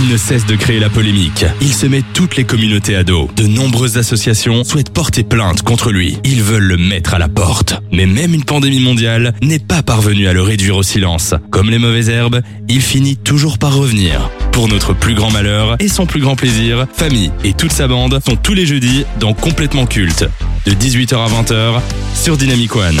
Il ne cesse de créer la polémique. Il se met toutes les communautés à dos. De nombreuses associations souhaitent porter plainte contre lui. Ils veulent le mettre à la porte. Mais même une pandémie mondiale n'est pas parvenue à le réduire au silence. Comme les mauvaises herbes, il finit toujours par revenir. Pour notre plus grand malheur et son plus grand plaisir, Famille et toute sa bande sont tous les jeudis dans Complètement Culte. De 18h à 20h sur Dynamic One.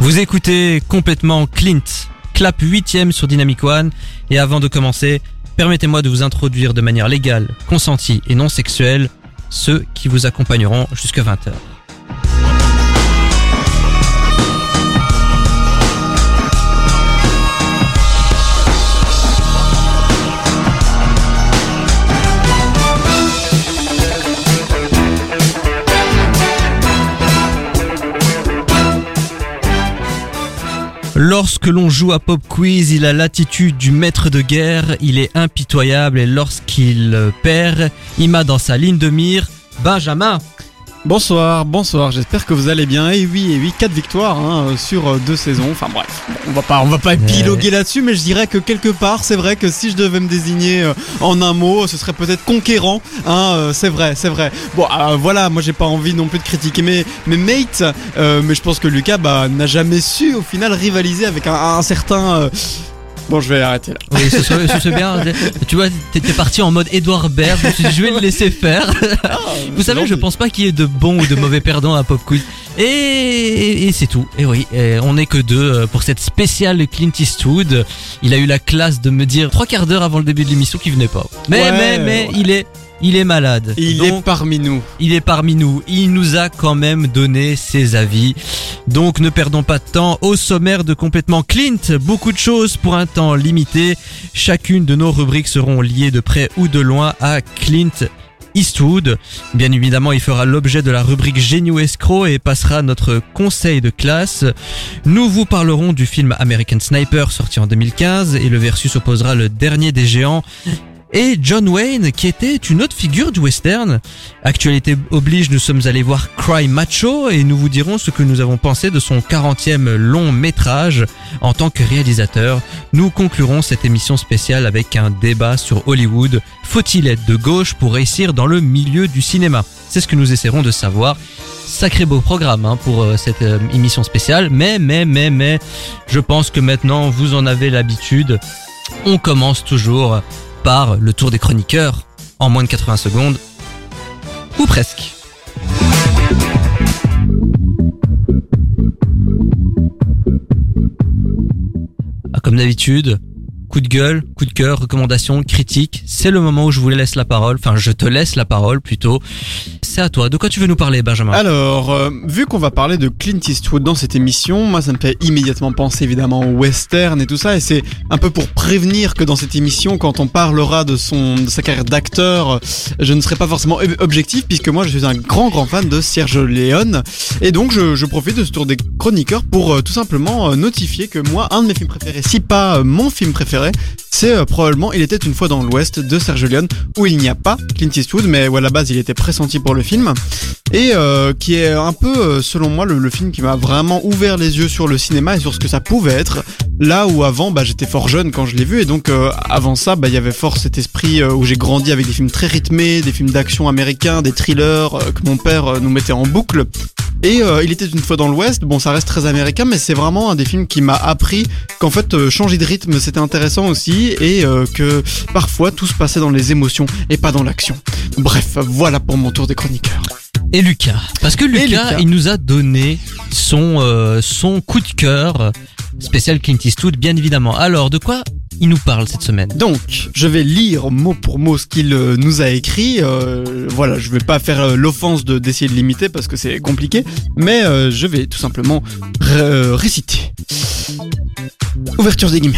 Vous écoutez complètement Clint, clap 8ème sur Dynamic One. Et avant de commencer, permettez-moi de vous introduire de manière légale, consentie et non sexuelle ceux qui vous accompagneront jusqu'à 20h. Lorsque l'on joue à Pop Quiz, il a l'attitude du maître de guerre, il est impitoyable et lorsqu'il perd, il m'a dans sa ligne de mire Benjamin. Bonsoir, bonsoir, j'espère que vous allez bien. Et oui, et oui, quatre victoires hein, sur euh, deux saisons. Enfin bref, on va pas, on va pas épiloguer là-dessus, mais je dirais que quelque part, c'est vrai que si je devais me désigner euh, en un mot, ce serait peut-être conquérant. Hein, euh, c'est vrai, c'est vrai. Bon, euh, voilà, moi j'ai pas envie non plus de critiquer mes, mes mates, euh, mais je pense que Lucas bah, n'a jamais su au final rivaliser avec un, un certain. euh, Bon, je vais arrêter là. Oui, ce serait, ce serait bien. Tu vois, t'étais parti en mode Edouard Baird. Je je vais le laisser faire. Vous savez, je pense pas qu'il y ait de bons ou de mauvais perdants à Pop Quiz. Et, et, et c'est tout. Et oui, et on n'est que deux euh, pour cette spéciale Clint Eastwood. Il a eu la classe de me dire trois quarts d'heure avant le début de l'émission qu'il venait pas. Mais, Ouais, mais, mais, ouais. il est, il est malade. Il Donc, est parmi nous. il est parmi nous. Il nous a quand même donné ses avis. Donc ne perdons pas de temps. Au sommaire de complètement Clint, beaucoup de choses pour un temps limité. Chacune de nos rubriques seront liées de près ou de loin à Clint Eastwood. Bien évidemment, il fera l'objet de la rubrique Génie ou escroc et passera notre conseil de classe. Nous vous parlerons du film American Sniper sorti en 2015 et le versus opposera le dernier des géants et John Wayne qui était une autre figure du western. Actualité oblige, nous sommes allés voir Cry Macho et nous vous dirons ce que nous avons pensé de son 40e long métrage en tant que réalisateur. Nous conclurons cette émission spéciale avec un débat sur Hollywood. Faut-il être de gauche pour réussir dans le milieu du cinéma? C'est ce que nous essaierons de savoir. Sacré beau programme hein, pour euh, cette euh, émission spéciale, mais mais mais mais je pense que maintenant vous en avez l'habitude. On commence toujours le tour des chroniqueurs en moins de 80 secondes. Ou presque. Ah, comme d'habitude, coup de gueule, coup de cœur, recommandation, critique. C'est le moment où je vous laisse la parole. Enfin, je te laisse la parole plutôt. C'est à toi. De quoi tu veux nous parler, Benjamin? Alors, euh, vu qu'on va parler de Clint Eastwood dans cette émission, moi ça me fait immédiatement penser évidemment au western et tout ça, et c'est un peu pour prévenir que dans cette émission, quand on parlera de son de sa carrière d'acteur, je ne serai pas forcément ob- objectif puisque moi je suis un grand grand fan de Sergio Leone, et donc je, je profite de ce tour des chroniqueurs pour euh, tout simplement euh, notifier que moi un de mes films préférés, si pas euh, mon film préféré, c'est euh, probablement Il était une fois dans l'Ouest de Sergio Leone, où il n'y a pas Clint Eastwood, mais où à la base il était pressenti pour le film et euh, qui est un peu, euh, selon moi, le, film qui m'a vraiment ouvert les yeux sur le cinéma et sur ce que ça pouvait être. Là où avant, bah, j'étais fort jeune quand je l'ai vu, et donc avant ça, bah, il y avait fort cet esprit où j'ai grandi avec des films très rythmés, des films d'action américains, des thrillers que mon père nous mettait en boucle. Et euh, il était une fois dans l'Ouest. Bon, ça reste très américain, mais c'est vraiment un des films qui m'a appris qu'en fait euh, changer de rythme c'était intéressant aussi et euh, que parfois tout se passait dans les émotions et pas dans l'action. Bref, voilà pour mon tour des chroniqueurs. Et Lucas. Parce que Lucas, Lucas. il nous a donné son, euh, son coup de cœur spécial Clint Eastwood, bien évidemment. Alors, de quoi il nous parle cette semaine? Donc, je vais lire mot pour mot ce qu'il euh, nous a écrit. Euh, voilà, je vais pas faire l'offense de d'essayer de l'imiter parce que c'est compliqué, mais euh, je vais tout simplement ré- réciter. Ouverture des guillemets.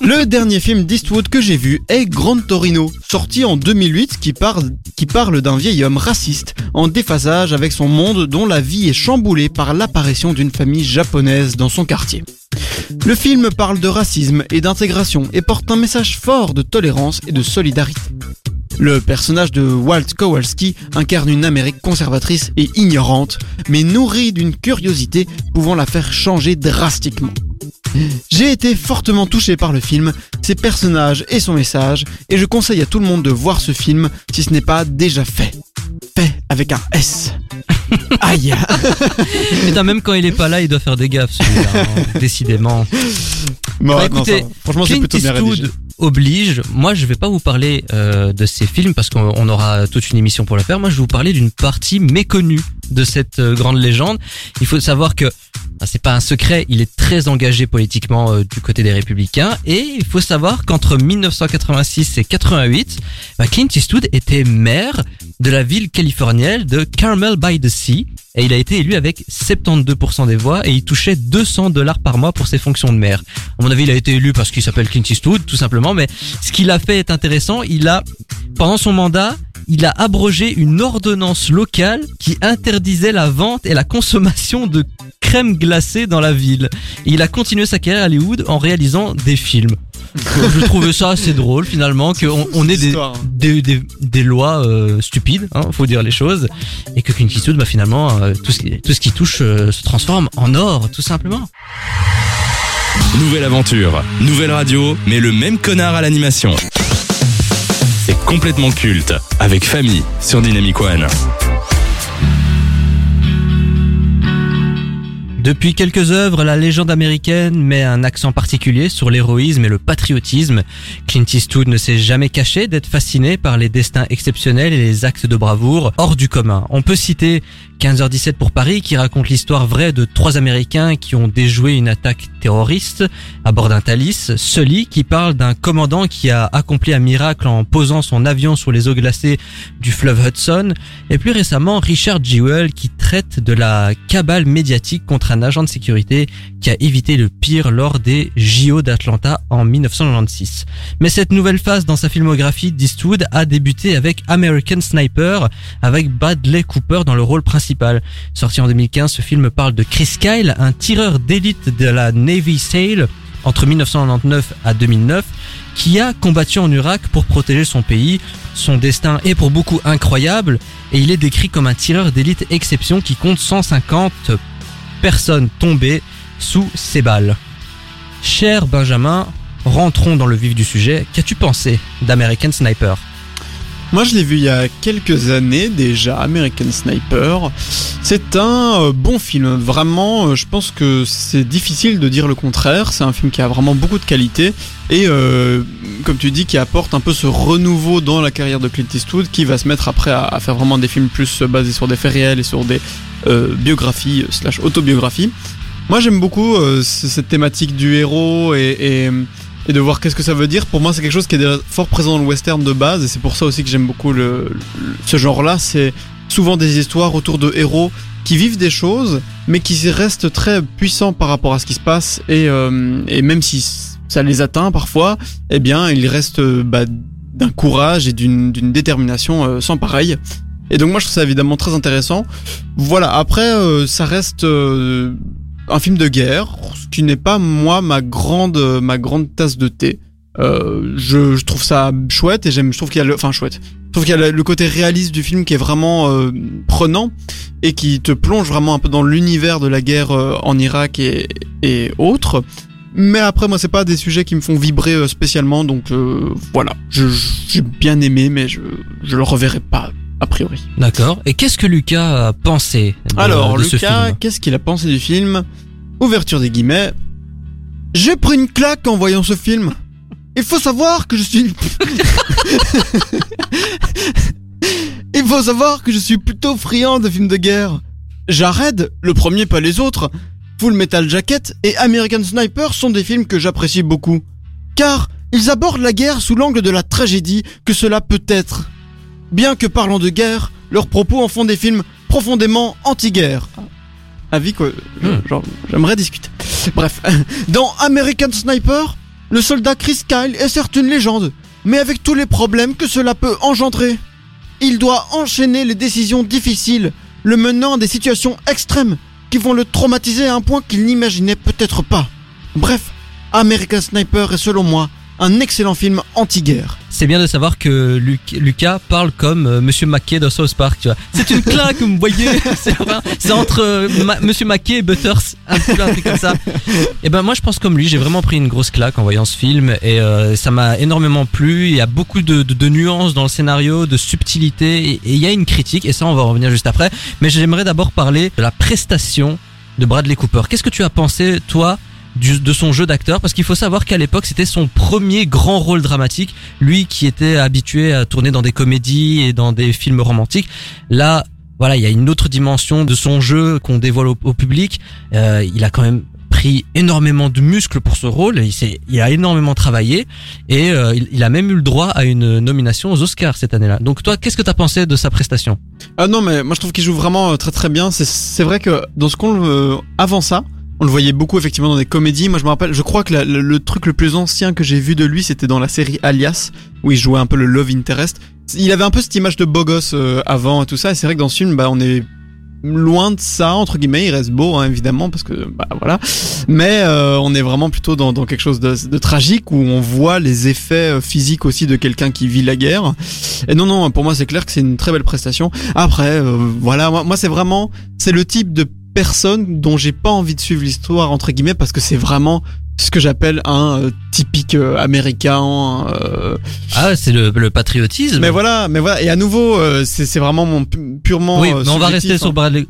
Le dernier film d'Eastwood que j'ai vu est Grand Torino, sorti en 2008, qui parle, qui parle d'un vieil homme raciste en déphasage avec son monde dont la vie est chamboulée par l'apparition d'une famille japonaise dans son quartier. Le film parle de racisme et d'intégration et porte un message fort de tolérance et de solidarité. Le personnage de Walt Kowalski incarne une Amérique conservatrice et ignorante, mais nourrie d'une curiosité pouvant la faire changer drastiquement. J'ai été fortement touché par le film, ses personnages et son message, et je conseille à tout le monde de voir ce film si ce n'est pas déjà fait. Fait avec un S. Aïe Putain, même quand il est pas là, il doit faire des gaffes, celui-là, hein, décidément. Bon, Bah, non, écoutez, ça franchement, c'est Clint plutôt bien rédigé. Eastwood oblige. Moi, je vais pas vous parler euh, de ces films parce qu'on on aura toute une émission pour le faire. Moi, je vais vous parler d'une partie méconnue de cette euh, grande légende. Il faut savoir que ah, c'est pas un secret, il est très engagé politiquement euh, du côté des républicains et il faut savoir qu'entre 1986 et 88, bah, Clint Eastwood était maire de la ville californienne de Carmel by the Sea et il a été élu avec 72% des voix et il touchait 200 dollars par mois pour ses fonctions de maire. À mon avis, il a été élu parce qu'il s'appelle Clint Eastwood, tout simplement, mais ce qu'il a fait est intéressant. Il a, pendant son mandat, il a abrogé une ordonnance locale qui interdisait la vente et la consommation de crème glacée dans la ville. Et il a continué sa carrière à Hollywood en réalisant des films. Je trouvais ça assez drôle finalement qu'on on ait des, Histoire, des, des, des lois euh, stupides, hein, faut dire les choses, et que Clint Eastwood, bah, finalement, euh, tout, ce qui, tout ce qui touche euh, se transforme en or, tout simplement. Nouvelle aventure, nouvelle radio, mais le même connard à l'animation. C'est complètement culte, avec famille sur Dynamic One. Depuis quelques œuvres, la légende américaine met un accent particulier sur l'héroïsme et le patriotisme. Clint Eastwood ne s'est jamais caché d'être fasciné par les destins exceptionnels et les actes de bravoure hors du commun. On peut citer 15h17 pour Paris qui raconte l'histoire vraie de trois Américains qui ont déjoué une attaque terroriste à bord d'un Thalys, Sully qui parle d'un commandant qui a accompli un miracle en posant son avion sur les eaux glacées du fleuve Hudson et plus récemment Richard Jewell qui traite de la cabale médiatique contre un agent de sécurité qui a évité le pire lors des JO d'Atlanta en 1996. Mais cette nouvelle phase dans sa filmographie d'Eastwood a débuté avec American Sniper avec Bradley Cooper dans le rôle principal. Sorti en 2015, ce film parle de Chris Kyle, un tireur d'élite de la Navy SEAL entre 1999 à 2009 qui a combattu en Irak pour protéger son pays. Son destin est pour beaucoup incroyable et il est décrit comme un tireur d'élite exception qui compte 150 personnes tombées sous ses balles. Cher Benjamin, rentrons dans le vif du sujet. Qu'as-tu pensé d'American Sniper? Moi, je l'ai vu il y a quelques années déjà, American Sniper. C'est un euh, bon film. Vraiment, euh, je pense que c'est difficile de dire le contraire. C'est un film qui a vraiment beaucoup de qualité et, euh, comme tu dis, qui apporte un peu ce renouveau dans la carrière de Clint Eastwood, qui va se mettre après à, faire vraiment des films plus basés sur des faits réels et sur des biographies slash autobiographies. Moi, j'aime beaucoup cette thématique du héros et et de voir qu'est-ce que ça veut dire. Pour moi, c'est quelque chose qui est fort présent dans le western de base et c'est pour ça aussi que j'aime beaucoup le, le- ce genre-là. C'est souvent des histoires autour de héros qui vivent des choses, mais qui restent très puissants par rapport à ce qui se passe et, euh, et même si ça les atteint parfois, eh bien, ils restent bah, d'un courage et d'une détermination euh, sans pareil. Et donc moi je trouve ça évidemment très intéressant. Voilà, après euh, ça reste euh, un film de guerre, ce qui n'est pas moi ma grande ma grande tasse de thé. Euh, je, je trouve ça chouette et j'aime je trouve qu'il y a le enfin chouette. Je trouve qu'il y a le, côté réaliste du film qui est vraiment euh, prenant et qui te plonge vraiment un peu dans l'univers de la guerre euh, en Irak et, et autres. Mais après moi c'est pas des sujets qui me font vibrer spécialement donc voilà, je j'ai bien aimé mais je je le reverrai pas a priori. D'accord. Et qu'est-ce que Lucas a pensé de, Alors, de ce Lucas, film qu'est-ce qu'il a pensé du film Ouverture des guillemets. J'ai pris une claque en voyant ce film. Il faut savoir que je suis. Il faut savoir que je suis plutôt friand de films de guerre. Jared, le premier pas les autres, Full Metal Jacket et American Sniper sont des films que j'apprécie beaucoup. Car ils abordent la guerre sous l'angle de la tragédie que cela peut être. Bien que parlant de guerre, leurs propos en font des films profondément anti-guerre. Avis que Hmm. j'aimerais discuter. Bref, dans American Sniper, le soldat Chris Kyle est certes une légende, mais avec tous les problèmes que cela peut engendrer. Il doit enchaîner les décisions difficiles, le menant à des situations extrêmes qui vont le traumatiser à un point qu'il n'imaginait peut-être pas. Bref, American Sniper est selon moi un excellent film anti-guerre. C'est bien de savoir que Luc- Lucas parle comme euh, Monsieur Mackey dans South Park, tu vois. C'est une claque, vous voyez. C'est entre euh, Ma- Monsieur Mackey et Butters, un truc comme ça. Et ben moi je pense comme lui, j'ai vraiment pris une grosse claque en voyant ce film et euh, ça m'a énormément plu. Il y a beaucoup de nuances dans le scénario, de subtilité et et il y a une critique et ça on va en revenir juste après. Mais j'aimerais d'abord parler de la prestation de Bradley Cooper. Qu'est-ce que tu as pensé toi du- de son jeu d'acteur parce qu'il faut savoir qu'à l'époque c'était son premier grand rôle dramatique lui qui était habitué à tourner dans des comédies et dans des films romantiques. Là voilà il y a une autre dimension de son jeu qu'on dévoile au, au public. Euh, il a quand même pris énormément de muscles pour ce rôle il, il a énormément travaillé et euh, il, a même eu le droit à une nomination aux Oscars cette année-là. Donc toi qu'est-ce que t'as pensé de sa prestation? Ah non, mais moi je trouve qu'il joue vraiment euh, très très bien. C'est- vrai que dans ce qu'on le- avant ça, on le voyait beaucoup effectivement dans des comédies. Moi je me rappelle, je crois que le, truc le plus ancien que j'ai vu de lui, c'était dans la série Alias, où il jouait un peu le love interest. Il avait un peu cette image de beau gosse euh, avant et tout ça. Et c'est vrai que dans ce film, bah on est loin de ça entre guillemets. Il reste beau hein, évidemment parce que bah voilà. Mais euh, on est vraiment plutôt dans, dans quelque chose de, tragique où on voit les effets euh, physiques aussi de quelqu'un qui vit la guerre. Et non, non, pour moi c'est clair que c'est une très belle prestation. Après, euh, voilà, moi c'est vraiment, c'est le type de personne dont j'ai pas envie de suivre l'histoire entre guillemets parce que c'est vraiment ce que j'appelle un euh, typique euh, américain. euh, ah c'est le, le patriotisme mais voilà, mais voilà. Et à nouveau, c'est vraiment mon pu- purement. oui mais on va rester sur hein. Bradley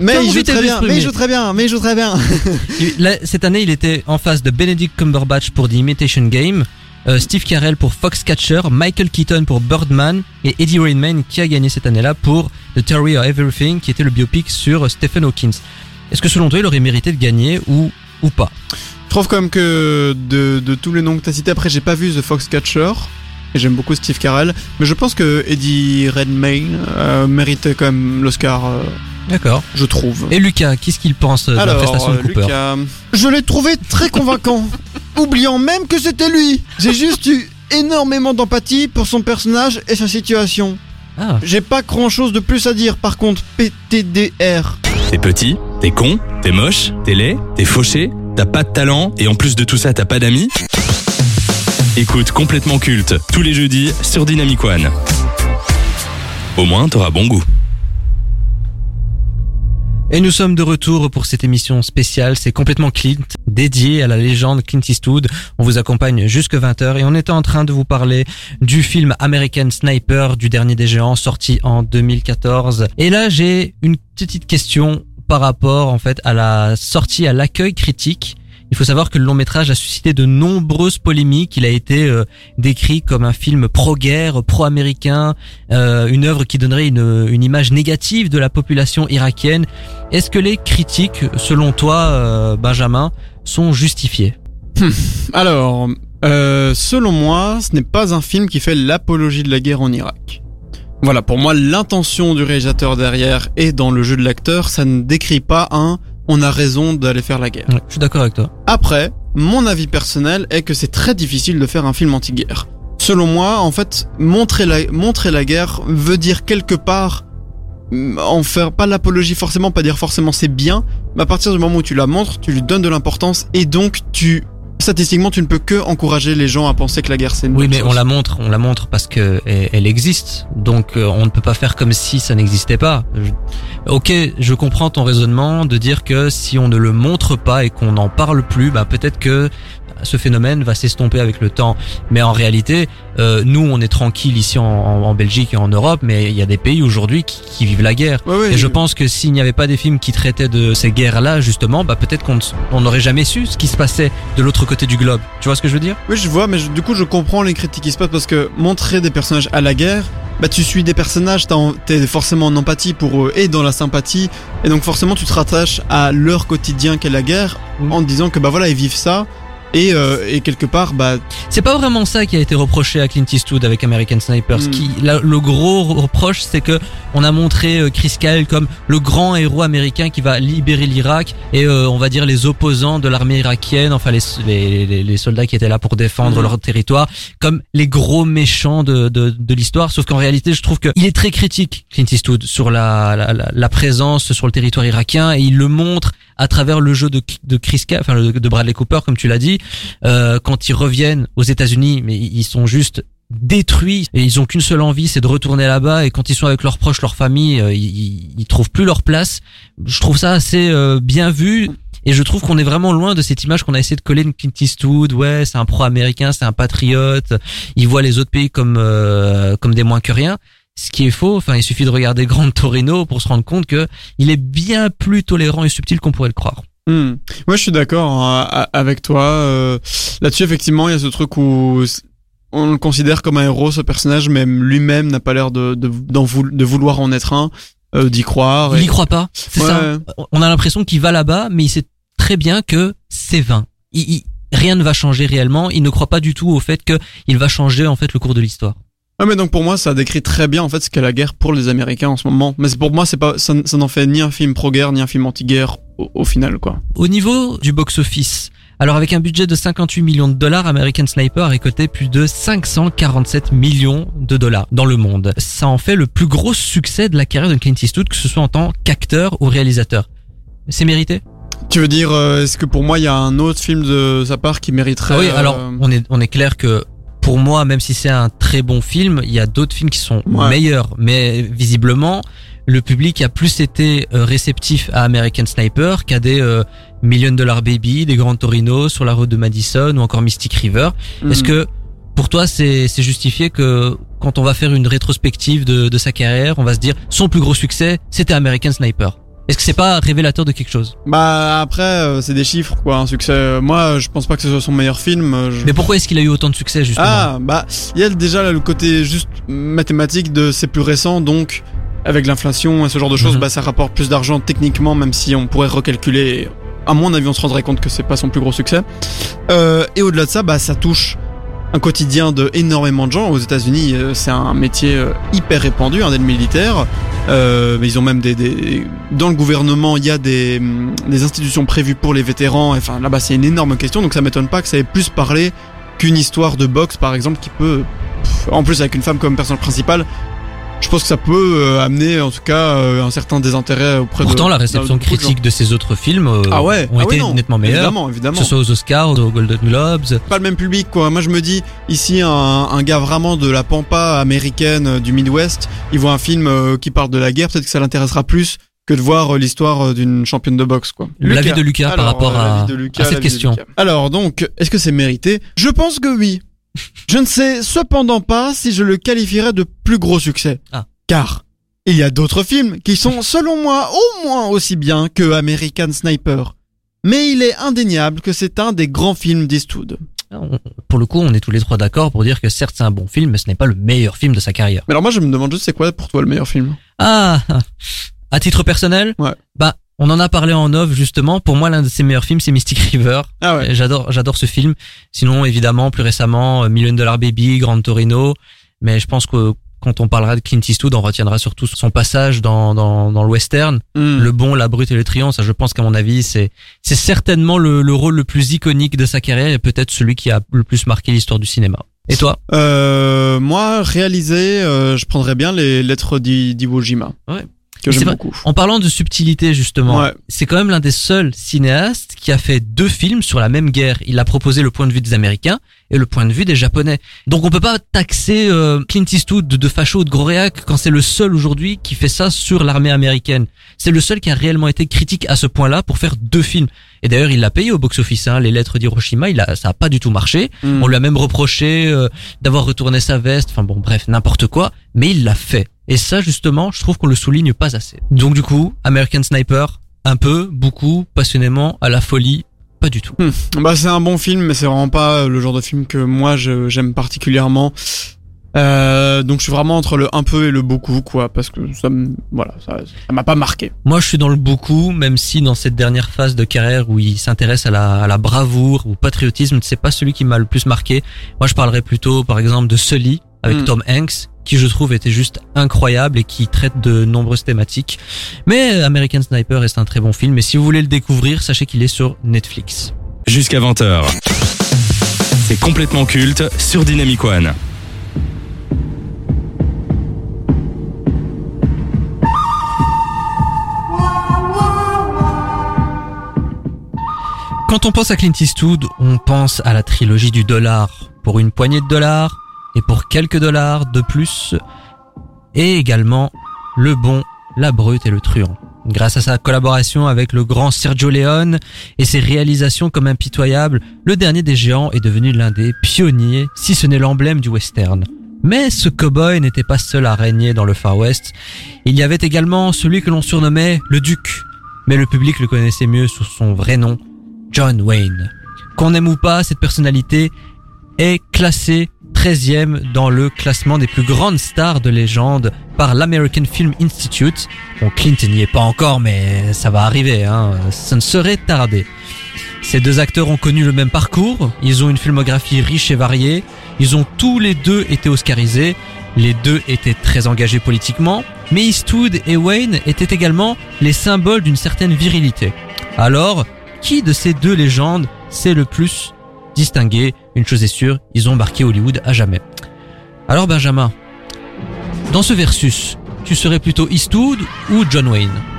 Mais il joue de très bien. Mais il joue très bien. Mais il joue très bien. Cette année, il était en face de Benedict Cumberbatch pour The Imitation Game, euh, Steve Carell pour Foxcatcher, Michael Keaton pour Birdman et Eddie Redmayne qui a gagné cette année-là pour The Theory of Everything, qui était le biopic sur Stephen Hawking. Est-ce que selon toi, il aurait mérité de gagner ou ou pas? Je trouve quand même que de, de tous les noms que t'as cités, après j'ai pas vu The Foxcatcher. Et j'aime beaucoup Steve Carell. Mais je pense que Eddie Redmayne euh, méritait quand même l'Oscar, euh, D'accord. je trouve. Et Lucas, qu'est-ce qu'il pense de la prestation de Cooper? Lucas, je l'ai trouvé très convaincant. Oubliant même que c'était lui. J'ai juste eu énormément d'empathie pour son personnage et sa situation. Ah, J'ai pas grand chose de plus à dire par contre, PTDR. T'es petit, t'es con, t'es moche, t'es laid, t'es fauché, t'as pas de talent et en plus de tout ça t'as pas d'amis Écoute complètement culte tous les jeudis sur Dynamic One. Au moins t'auras bon goût. Et nous sommes de retour pour cette émission spéciale, c'est complètement Clint, dédié à la légende Clint Eastwood. On vous accompagne jusque 20h et on était en train de vous parler du film American Sniper du dernier des géants sorti en 2014. Et là, j'ai une petite question par rapport en fait à la sortie à l'accueil critique. Il faut savoir que le long métrage a suscité de nombreuses polémiques. Il a été euh, décrit comme un film pro-guerre, pro-américain, euh, une œuvre qui donnerait une, une image négative de la population irakienne. Est-ce que les critiques, selon toi, euh, Benjamin, sont justifiées? Alors, Euh, selon moi, ce n'est pas un film qui fait l'apologie de la guerre en Irak. Voilà, pour moi, l'intention du réalisateur derrière et dans le jeu de l'acteur, ça ne décrit pas un on a raison d'aller faire la guerre. Ouais, je suis d'accord avec toi. Après, mon avis personnel est que c'est très difficile de faire un film anti-guerre. Selon moi, en fait, montrer la, montrer la guerre veut dire quelque part mm, en faire pas l'apologie forcément, pas dire forcément c'est bien, mais à partir du moment où tu la montres, tu lui donnes de l'importance et donc tu statistiquement tu ne peux que encourager les gens à penser que la guerre c'est une Oui, mais chose. on la montre, on la montre parce que elle elle existe. Donc euh, on ne peut pas faire comme si ça n'existait pas. Je- Ok, je comprends ton raisonnement de dire que si on ne le montre pas et qu'on n'en parle plus, bah peut-être que ce phénomène va s'estomper avec le temps. Mais en réalité, euh, nous, on est tranquille ici en, en- en Belgique et en Europe, mais il y a des pays aujourd'hui qui, qui vivent la guerre. Ouais, ouais, Et je pense que s'il n'y avait pas des films qui traitaient de ces guerres-là, justement, bah peut-être qu'on n'aurait jamais su ce qui se passait de l'autre côté du globe. Tu vois ce que je veux dire? Oui, je vois, mais je- du coup, je comprends les critiques qui se passent parce que montrer des personnages à la guerre, bah, tu suis des personnages, t'es forcément en empathie pour eux et dans la sympathie, et donc forcément, tu te rattaches à leur quotidien qu'est la guerre en te disant que bah voilà, ils vivent ça. Et, euh, et quelque part, bah, C'est pas vraiment ça qui a été reproché à Clint Eastwood avec American Sniper. Ce Hmm. qui, la- le gros reproche, c'est que on a montré euh, Chris Kyle comme le grand héros américain qui va libérer l'Irak et euh, on va dire les opposants de l'armée irakienne, enfin les, les, les- les soldats qui étaient là pour défendre Hmm. leur territoire, comme les gros méchants de, de, de l'histoire. Sauf qu'en réalité, je trouve qu'il est très critique Clint Eastwood sur la, la, la- la présence sur le territoire irakien et il le montre à travers le jeu de, de Chris enfin de Bradley Cooper, comme tu l'as dit, euh, quand ils reviennent aux États-Unis, mais ils sont juste détruits et ils ont qu'une seule envie, c'est de retourner là-bas. Et quand ils sont avec leurs proches, leur famille, euh, ils, trouvent plus leur place. Je trouve ça assez euh, bien vu. Et je trouve qu'on est vraiment loin de cette image qu'on a essayé de coller de Clint Eastwood. Ouais, c'est un pro-américain, c'est un patriote. Il voit les autres pays comme euh, comme des moins que rien. Ce qui est faux. Enfin, il suffit de regarder Grand Torino pour se rendre compte que il est bien plus tolérant et subtil qu'on pourrait le croire. hmm. moi, je suis d'accord hein, avec toi. euh, Là-dessus, effectivement, il y a ce truc où on le considère comme un héros, ce personnage, mais lui-même n'a pas l'air de, vouloir en être un, euh, d'y croire. Il et- y croit pas. C'est Ouais. ça. On a l'impression qu'il va là-bas, mais il sait très bien que c'est vain. Il, il- rien ne va changer réellement. Il ne croit pas du tout au fait que il va changer en fait le cours de l'histoire. Ouais, mais donc pour moi, ça décrit très bien en fait ce qu'est la guerre pour les Américains en ce moment. Mais pour moi, c'est pas, ça, ça n'en fait ni un film pro-guerre ni un film anti-guerre au, au final, quoi. Au niveau du box-office, alors avec un budget de 58 millions de dollars, American Sniper a récolté plus de 547 millions de dollars dans le monde. Ça en fait le plus gros succès de la carrière de Clint Eastwood, que ce soit en tant qu'acteur ou réalisateur. C'est mérité? Tu veux dire, euh, est-ce que pour moi, il y a un autre film de sa part qui mériterait Ah oui, euh, alors on est on est clair que pour moi, même si c'est un très bon film, il y a d'autres films qui sont Ouais. meilleurs. Mais visiblement, le public a plus été euh, réceptif à American Sniper qu'à des euh, Million Dollar Baby, des Grand Torino, Sur la route de Madison ou encore Mystic River. hmm. Est-ce que pour toi, c'est c'est justifié que quand on va faire une rétrospective de, de sa carrière, on va se dire son plus gros succès, c'était American Sniper? Est-ce que c'est pas révélateur de quelque chose? Bah après, euh, c'est des chiffres, quoi, un succès. Euh, Moi, je pense pas que ce soit son meilleur film. euh, je- Mais pourquoi est-ce qu'il a eu autant de succès justement? Ah, bah, il y a déjà là, le côté juste mathématique de c'est plus récent, donc avec l'inflation et ce genre de choses, Mhm. bah ça rapporte plus d'argent techniquement, même si on pourrait recalculer. À mon avis, on se rendrait compte que c'est pas son plus gros succès. Euh, et au-delà de ça, bah ça touche un quotidien de énormément de gens. Aux États-Unis, euh, c'est un métier euh, hyper répandu, un d'être militaire. Euh, mais ils ont même des, des dans le gouvernement, il y a des, hum, des institutions prévues pour les vétérans. Enfin, là-bas, c'est une énorme question, donc ça m'étonne pas que ça ait plus parlé qu'une histoire de boxe, par exemple, qui peut, en plus avec une femme comme personnage principale, je pense que ça peut euh, amener, en tout cas, euh, un certain désintérêt auprès de. Pourtant, la réception de critique de ces autres films euh, Ah ouais, ont ah été oui, nettement meilleures. Évidemment, Que évidemment. ce soit aux Oscars, aux Golden Globes. pas le même public quoi. Moi je me dis ici un, un gars vraiment de la pampa américaine euh, du Midwest, il voit un film euh, qui parle de la guerre, peut-être que ça l'intéressera plus que de voir l'histoire d'une championne de boxe quoi. L'avis de Lucas par rapport à, Lucas, à cette question. Lucas. Alors donc, est-ce que c'est mérité? Je pense que oui. Je ne sais cependant pas si je le qualifierais de plus gros succès. Ah. Car il y a d'autres films qui sont selon moi au moins aussi bien que American Sniper. Mais il est indéniable que c'est un des grands films d'Eastwood. On- Pour le coup, on est tous les trois d'accord pour dire que certes c'est un bon film, mais ce n'est pas le meilleur film de sa carrière. Mais alors moi je me demande juste c'est quoi pour toi le meilleur film? Ah, à titre personnel, Ouais. bah On en a parlé en off justement. Pour moi, l'un de ses meilleurs films, c'est Mystic River. Ah ouais. J'adore, j'adore ce film. Sinon, évidemment, plus récemment, euh, Million Dollar Baby, Grand Torino. Mais je pense que quand on parlera de Clint Eastwood, on retiendra surtout son passage dans, dans, dans le western. Hmm. Le bon, la brute et le triomphe. Ça, je pense qu'à mon avis, c'est, c'est certainement le, le rôle le plus iconique de sa carrière et peut-être celui qui a le plus marqué l'histoire du cinéma. Et toi? Euh, moi, réalisé, euh, je prendrais bien les lettres d'I- d'Iwo Jima. Ouais. Que C'est j'aime vrai. beaucoup. En parlant de subtilité, justement. Ouais. c'est quand même l'un des seuls cinéastes qui a fait deux films sur la même guerre. Il a proposé le point de vue des Américains et le point de vue des Japonais. Donc on peut pas taxer euh, Clint Eastwood de, de facho ou de gros réac quand c'est le seul aujourd'hui qui fait ça sur l'armée américaine. C'est le seul qui a réellement été critique à ce point-là pour faire deux films. Et d'ailleurs, il l'a payé au box-office. Hein, les lettres d'Hiroshima, il a, ça a pas du tout marché. Hmm. On lui a même reproché euh, d'avoir retourné sa veste. Enfin bon, bref, n'importe quoi. Mais il l'a fait. Et ça, justement, je trouve qu'on le souligne pas assez. Donc du coup, American Sniper, un peu, beaucoup, passionnément, à la folie, pas du tout. Bah c'est un bon film, mais c'est vraiment pas le genre de film que moi j'aime particulièrement. Euh, donc je suis vraiment entre le un peu et le beaucoup quoi, parce que ça me voilà, ça m'a pas marqué. Moi, je suis dans le beaucoup, même si dans cette dernière phase de carrière où il s'intéresse à la, à la bravoure ou au patriotisme, c'est pas celui qui m'a le plus marqué. Moi, je parlerais plutôt, par exemple, de Sully avec Mm. Tom Hanks, qui je trouve était juste incroyable et qui traite de nombreuses thématiques. Mais American Sniper est un très bon film. Et si vous voulez le découvrir, sachez qu'il est sur Netflix. Jusqu'à 20h. C'est complètement culte sur Dynamic One. Quand on pense à Clint Eastwood, on pense à la trilogie du dollar pour une poignée de dollars et pour quelques dollars de plus, et également le bon, la brute et le truand. Grâce à sa collaboration avec le grand Sergio Leone et ses réalisations comme impitoyables, le dernier des géants est devenu l'un des pionniers, si ce n'est l'emblème du western. Mais ce cowboy n'était pas seul à régner dans le Far West. Il y avait également celui que l'on surnommait le Duc, mais le public le connaissait mieux sous son vrai nom, John Wayne. Qu'on aime ou pas, cette personnalité est classée 13e dans le classement des plus grandes stars de légende par l'American Film Institute. Bon, Clint n'y est pas encore, mais ça va arriver, hein. Ça ne serait tardé. Ces deux acteurs ont connu le même parcours, ils ont une filmographie riche et variée, ils ont tous les deux été oscarisés, les deux étaient très engagés politiquement, mais Eastwood et Wayne étaient également les symboles d'une certaine virilité. Alors, qui de ces deux légendes s'est le plus distingué Une chose est sûre, ils ont marqué Hollywood à jamais. Alors Benjamin, dans ce versus, tu serais plutôt Eastwood ou John Wayne?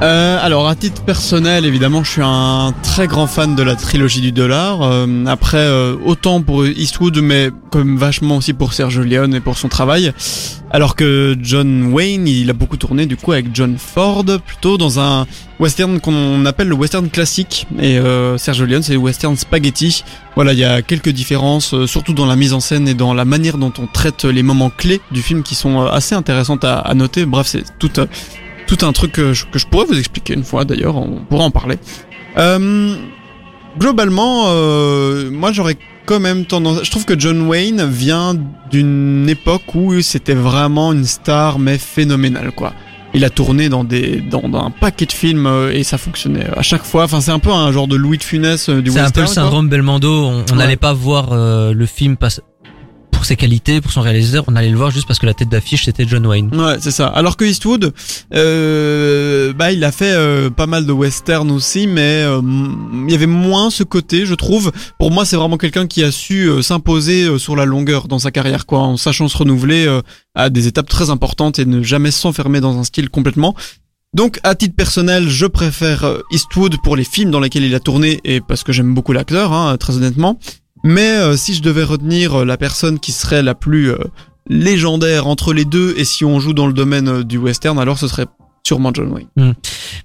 Euh, alors à titre personnel, évidemment, je suis un très grand fan de la trilogie du dollar. Euh, après, euh, autant pour Eastwood, mais comme vachement aussi pour Sergio Leone et pour son travail. Alors que John Wayne, il a beaucoup tourné du coup avec John Ford, plutôt dans un western qu'on appelle le western classique. Et euh, Sergio Leone, c'est le western spaghetti. Voilà, il y a quelques différences, surtout dans la mise en scène et dans la manière dont on traite les moments clés du film qui sont assez intéressantes à, noter. Bref, c'est tout, euh, tout un truc que je, que je pourrais vous expliquer une fois d'ailleurs, on pourra en parler. Euh, globalement, euh, moi j'aurais quand même tendance. Je trouve que John Wayne vient d'une époque où c'était vraiment une star, mais phénoménale quoi. Il a tourné dans des dans, dans un paquet de films euh, et ça fonctionnait à chaque fois. Enfin, c'est un peu un genre de Louis de Funès euh, du C'est un peu le quoi. syndrome Belmondo. On Ouais. n'allait pas voir euh, le film pas- pour ses qualités, pour son réalisateur. On allait le voir juste parce que la tête d'affiche c'était John Wayne. Ouais, c'est ça. Alors que Eastwood, euh, bah, il a fait euh, pas mal de western aussi, mais euh, il y avait moins ce côté, je trouve. Pour moi, c'est vraiment quelqu'un qui a su euh, s'imposer sur la longueur dans sa carrière, quoi, en sachant se renouveler à des étapes très importantes et ne jamais s'enfermer dans un style complètement. Donc, à titre personnel, je préfère Eastwood pour les films dans lesquels il a tourné et parce que j'aime beaucoup l'acteur, hein, très honnêtement. Mais euh, si je devais retenir euh, la personne qui serait la plus euh, légendaire entre les deux et si on joue dans le domaine euh, du western, alors ce serait sûrement John Wayne.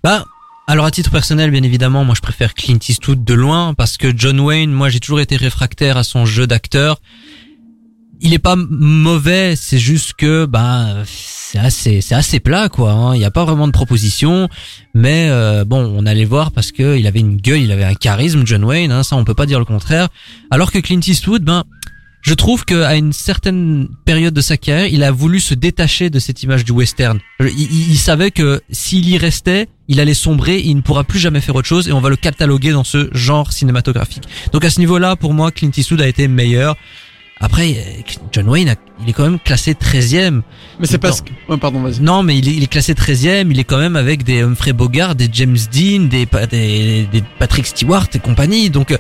Bah, alors à titre personnel, bien évidemment, moi je préfère Clint Eastwood de loin parce que John Wayne, moi j'ai toujours été réfractaire à son jeu d'acteur. Il est pas mauvais, c'est juste que bah c'est assez c'est assez plat quoi. hein. Il n'y a pas vraiment de proposition, mais euh, bon, on allait voir parce que il avait une gueule, il avait un charisme, John Wayne. Hein, ça on peut pas dire le contraire. Alors que Clint Eastwood, ben je trouve qu'à une certaine période de sa carrière, il a voulu se détacher de cette image du western. Il savait que s'il y restait, il allait sombrer, il ne pourra plus jamais faire autre chose et on va le cataloguer dans ce genre cinématographique. Donc à ce niveau-là, pour moi, Clint Eastwood a été meilleur. Après, John Wayne, il est quand même classé 13e. Mais c'est Attends. parce que. Ouais, pardon, vas-y. Non, mais il est, il est classé 13e, il est quand même avec des Humphrey Bogart, des James Dean, des, pa- des, des Patrick Stewart et compagnie. Donc, euh,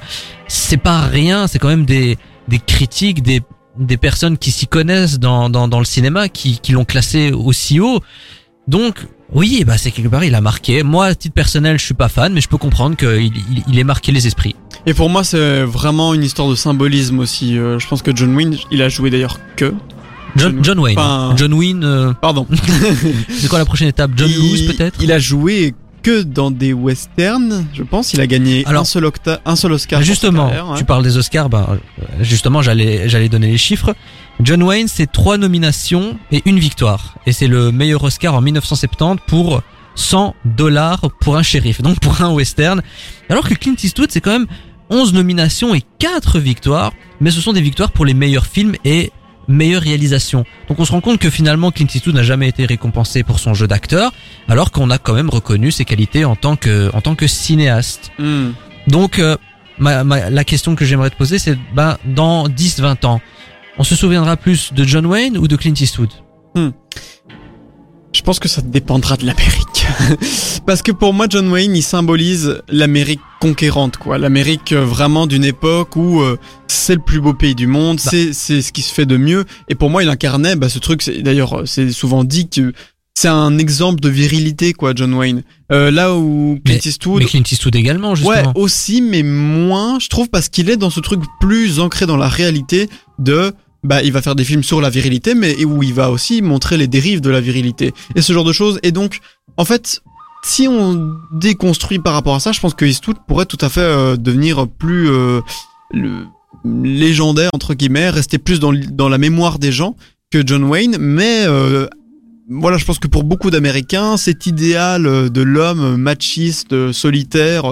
c'est pas rien, c'est quand même des, des critiques, des, des personnes qui s'y connaissent dans, dans, dans le cinéma, qui, qui l'ont classé aussi haut. Donc, oui, bah c'est quelque part, il a marqué. Moi, à titre personnel, je suis pas fan, mais je peux comprendre qu'il il, il ait marqué les esprits. Et pour moi, c'est vraiment une histoire de symbolisme aussi. Euh, je pense que John Wayne, il a joué d'ailleurs que. John, John Wayne. Enfin- John Wayne, euh, Pardon. c'est quoi la prochaine étape? John Lewis peut-être? Il a joué que dans des westerns, je pense. Il a gagné Alors- un, seul octa- un seul Oscar. Justement, carrière, tu parles des Oscars, bah, euh, justement, j'allais, j'allais donner les chiffres. John Wayne, c'est trois nominations et une victoire. Et c'est le meilleur Oscar en 1970 pour 100 dollars pour un shérif, donc pour un western. Alors que Clint Eastwood, c'est quand même 11 nominations et 4 victoires, mais ce sont des victoires pour les meilleurs films et meilleure réalisation. Donc on se rend compte que finalement Clint Eastwood n'a jamais été récompensé pour son jeu d'acteur, alors qu'on a quand même reconnu ses qualités en tant que, en tant que cinéaste. Hmm. Donc, euh, ma, ma- la question que j'aimerais te poser, c'est ben, dans 10-20 ans, on se souviendra plus de John Wayne ou de Clint Eastwood? Je pense que ça dépendra de l'Amérique. Parce que pour moi, John Wayne, il symbolise l'Amérique conquérante, quoi. L'Amérique euh, vraiment d'une époque où euh, c'est le plus beau pays du monde, Bah. c'est c'est ce qui se fait de mieux. Et pour moi, il incarnait bah, ce truc. D'ailleurs, euh, c'est souvent dit que c'est un exemple de virilité, quoi, John Wayne. Euh, là où Clint Eastwood, Mais Clint Eastwood également, Ouais, justement. aussi, mais moins, je trouve, parce qu'il est dans ce truc plus ancré dans la réalité de, bah, il va faire des films sur la virilité, mais où il va aussi montrer les dérives de la virilité et ce genre de choses. Et donc, en fait, si on déconstruit par rapport à ça, je pense que Eastwood pourrait tout à fait euh, devenir plus euh, légendaire entre guillemets, rester plus dans, la mémoire des gens que John Wayne, mais euh, voilà, je pense que pour beaucoup d'Américains, cet idéal euh, de l'homme machiste, euh, solitaire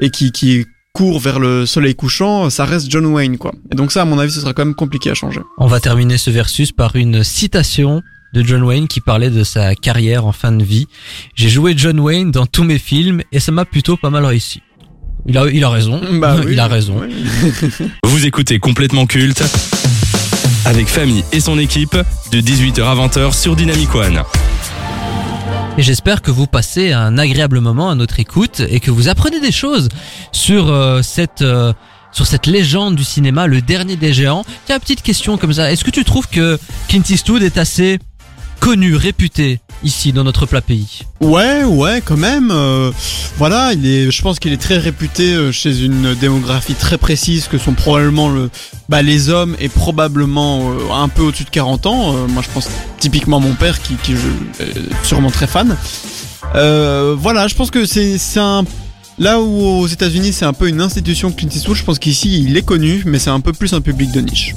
et qui, qui court vers le soleil couchant, ça reste John Wayne, quoi. Et donc ça, à mon avis, ce sera quand même compliqué à changer. On va terminer ce versus par une citation de John Wayne qui parlait de sa carrière en fin de vie. J'ai joué John Wayne dans tous mes films et ça m'a plutôt pas mal réussi. Il a, il a raison. Bah oui, il a raison. oui. Vous écoutez complètement culte avec Famille et son équipe de 18h à 20h sur Dynamic One. Et j'espère que vous passez un agréable moment à notre écoute et que vous apprenez des choses sur euh, cette euh, sur cette légende du cinéma, le dernier des géants. Tiens, petite question comme ça. Est-ce que tu trouves que Clint Eastwood est assez connu, réputé ici dans notre plat pays Ouais, ouais, quand même. euh, voilà, il est, je pense qu'il est très réputé euh, chez une démographie très précise que sont probablement le, bah, les hommes et probablement euh, un peu au-dessus de 40 ans. Moi, je pense typiquement mon père qui, est sûrement très fan. Voilà, je pense que c'est, c'est un Là où aux États-Unis c'est un peu une institution Clint Eastwood, je pense qu'ici il est connu, mais c'est un peu plus un public de niche.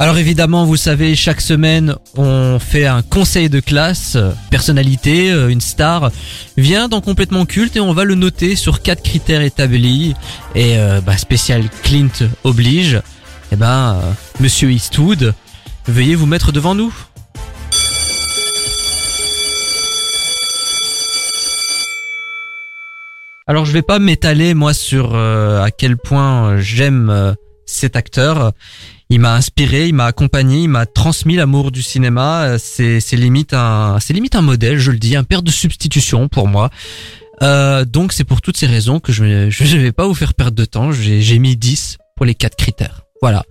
Alors évidemment, vous savez, chaque semaine, on fait un conseil de classe, personnalité, euh, une star vient dans complètement culte et on va le noter sur quatre critères établis et euh, bah, spécial Clint oblige. Eh ben, euh, Monsieur Eastwood, veuillez vous mettre devant nous. Alors je vais pas m'étaler moi sur à quel point j'aime cet acteur. Il m'a inspiré, il m'a accompagné, il m'a transmis l'amour du cinéma. C'est c'est limite un c'est limite un modèle, je le dis, un père de substitution pour moi. Euh, donc c'est pour toutes ces raisons que je ne vais pas vous faire perdre de temps. J'ai j'ai mis 10 pour les quatre critères. Voilà.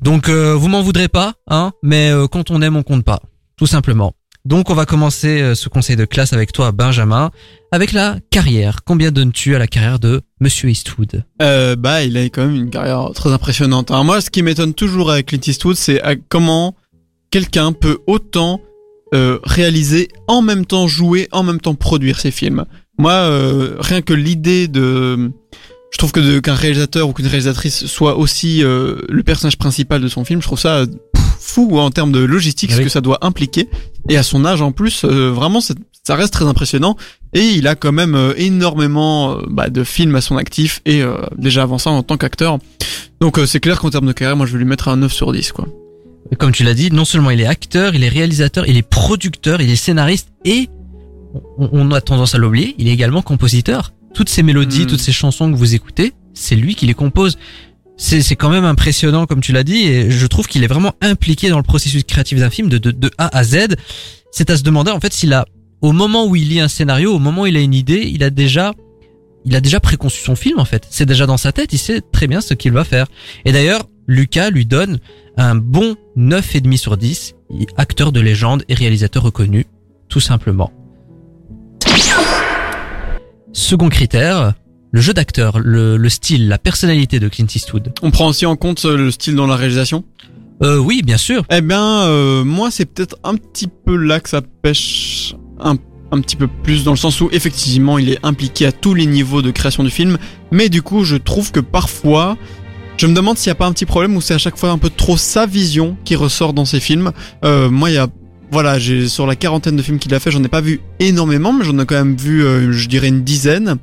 Donc euh, vous m'en voudrez pas, hein, mais euh, quand on aime on compte pas, tout simplement. Donc on va commencer euh, ce conseil de classe avec toi Benjamin, avec la carrière. Combien donnes-tu à la carrière de Monsieur Eastwood? Euh, bah, il a quand même une carrière très impressionnante. Moi, ce qui m'étonne toujours avec Clint Eastwood, c'est à comment quelqu'un peut autant euh, réaliser, en même temps jouer, en même temps produire ses films. Moi, euh, rien que l'idée de... Je trouve que qu'un réalisateur ou qu'une réalisatrice soit aussi euh, le personnage principal de son film, je trouve ça euh, fou en termes de logistique, ce que ça doit impliquer. Et à son âge en plus, euh, vraiment, ça reste très impressionnant. Et il a quand même euh, énormément euh, bah, de films à son actif et déjà avant ça en tant qu'acteur. Donc c'est clair qu'en termes de carrière, moi je vais lui mettre un 9 sur 10 quoi. Comme tu l'as dit, non seulement il est acteur, il est réalisateur, il est producteur, il est scénariste et on, on a tendance à l'oublier, il est également compositeur. Toutes ces mélodies, Mm. toutes ces chansons que vous écoutez, c'est lui qui les compose. C'est quand même impressionnant comme tu l'as dit et je trouve qu'il est vraiment impliqué dans le processus créatif d'un film de, de, de A à Z. C'est à se demander en fait s'il a au moment où il lit un scénario, au moment où il a une idée, il a déjà il a déjà préconçu son film en fait. C'est déjà dans sa tête, il sait très bien ce qu'il va faire. Et d'ailleurs, Lucas lui donne un bon 9,5 sur 10, acteur de légende et réalisateur reconnu, tout simplement. Second critère, le jeu d'acteur, le, le style, la personnalité de Clint Eastwood. On prend aussi en compte euh, le style dans la réalisation? Euh, oui, bien sûr. Eh bien, euh, moi, c'est peut-être un petit peu là que ça pêche un, un petit peu plus, dans le sens où, effectivement, il est impliqué à tous les niveaux de création du film, mais du coup, je trouve que parfois, je me demande s'il n'y a pas un petit problème où c'est à chaque fois un peu trop sa vision qui ressort dans ses films. Euh, moi, il y a... Voilà, j'ai sur la quarantaine de films qu'il a fait, j'en ai pas vu énormément, mais j'en ai quand même vu, euh, je dirais, une dizaine.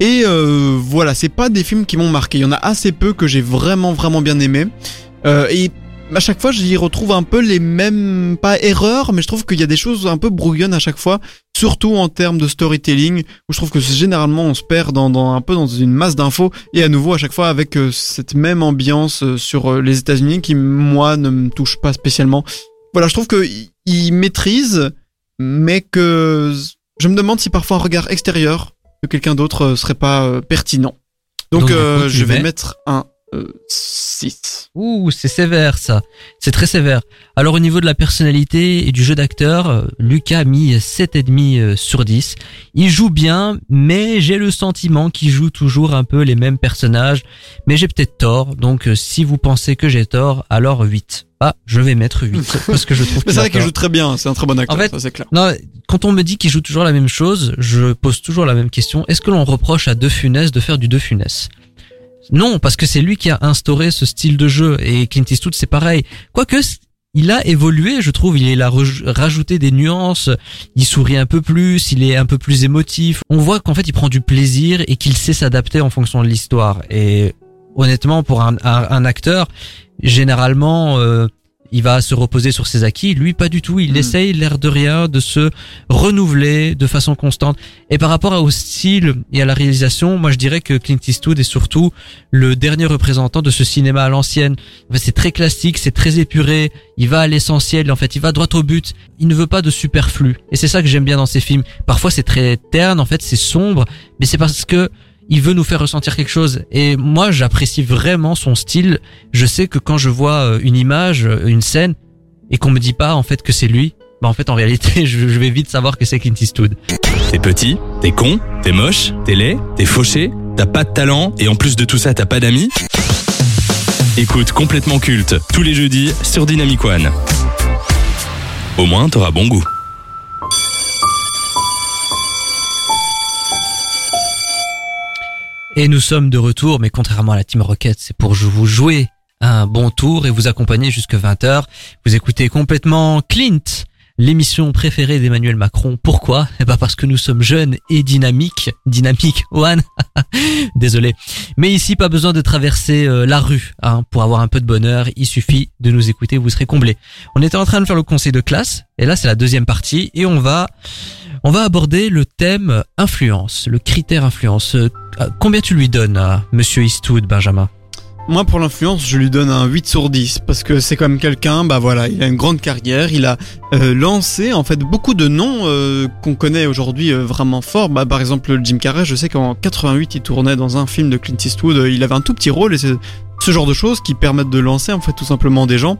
Et euh, voilà, c'est pas des films qui m'ont marqué. Il y en a assez peu que j'ai vraiment, vraiment bien aimé. Euh, et à chaque fois, j'y retrouve un peu les mêmes, pas erreurs, mais je trouve qu'il y a des choses un peu brouillonnes à chaque fois, surtout en termes de storytelling, où je trouve que généralement on se perd dans, dans un peu dans une masse d'infos, et à nouveau à chaque fois avec euh, cette même ambiance euh, sur euh, les États-Unis qui moi ne me touche pas spécialement. Voilà, je trouve que il maîtrise, mais que je me demande si parfois un regard extérieur quelqu'un d'autre euh, serait pas euh, pertinent. Donc, euh, coup, je vais mets mettre un euh, 6. Ouh, c'est sévère ça. C'est très sévère. Alors au niveau de la personnalité et du jeu d'acteur, euh, Lucas a mis 7,5 euh, sur 10. Il joue bien, mais j'ai le sentiment qu'il joue toujours un peu les mêmes personnages. Mais j'ai peut-être tort, donc euh, si vous pensez que j'ai tort, alors 8. Ah, je vais mettre 8, parce que je trouve Mais c'est vrai qu'il joue très bien, c'est un très bon acteur, En fait, ça c'est clair. Non, quand on me dit qu'il joue toujours la même chose, je pose toujours la même question. Est-ce que l'on reproche à De Funès de faire du De Funès? Non, parce que c'est lui qui a instauré ce style de jeu et Clint Eastwood c'est pareil. Quoique il a évolué, je trouve, il a rajouté des nuances, il sourit un peu plus, il est un peu plus émotif. On voit qu'en fait il prend du plaisir et qu'il sait s'adapter en fonction de l'histoire. Et honnêtement, pour un acteur, généralement, euh, il va se reposer sur ses acquis. Lui, pas du tout. Il Mm. essaye, l'air de rien, de se renouveler de façon constante. Et par rapport au style et à la réalisation, moi, je dirais que Clint Eastwood est surtout le dernier représentant de ce cinéma à l'ancienne. C'est très classique, c'est très épuré. Il va à l'essentiel. En fait, il va droit au but. Il ne veut pas de superflu. Et c'est ça que j'aime bien dans ses films. Parfois, c'est très terne. En fait, c'est sombre. Mais c'est parce que il veut nous faire ressentir quelque chose. Et moi, j'apprécie vraiment son style. Je sais que quand je vois euh, une image, euh, une scène, et qu'on me dit pas en fait que c'est lui, bah en fait en réalité, je, vais vite savoir que c'est Clint Eastwood. T'es petit, t'es con, t'es moche, t'es laid, t'es fauché, t'as pas de talent et en plus de tout ça t'as pas d'amis Écoute complètement culte tous les jeudis sur Dynamic One. Au moins t'auras bon goût. Et nous sommes de retour, mais contrairement à la Team Rocket, c'est pour vous jouer un bon tour et vous accompagner jusque 20h. Vous écoutez complètement Clint, l'émission préférée d'Emmanuel Macron. Pourquoi? Eh ben parce que nous sommes jeunes et dynamiques. Dynamique, One. Désolé. Mais ici, pas besoin de traverser euh, la rue hein, pour avoir un peu de bonheur. Il suffit de nous écouter, vous serez comblés. On était en train de faire le conseil de classe, et là c'est la deuxième partie, et on va on va aborder le thème influence, le critère influence. Euh, Combien tu lui donnes à Monsieur Eastwood, Benjamin? Moi, pour l'influence, je lui donne un 8 sur 10 parce que c'est quand même quelqu'un, bah voilà, il a une grande carrière, il a euh, lancé en fait beaucoup de noms euh, qu'on connaît aujourd'hui euh, vraiment forts. Bah, par exemple, Jim Carrey, je sais qu'en 88, il tournait dans un film de Clint Eastwood, il avait un tout petit rôle et c'est ce genre de choses qui permettent de lancer en fait tout simplement des gens.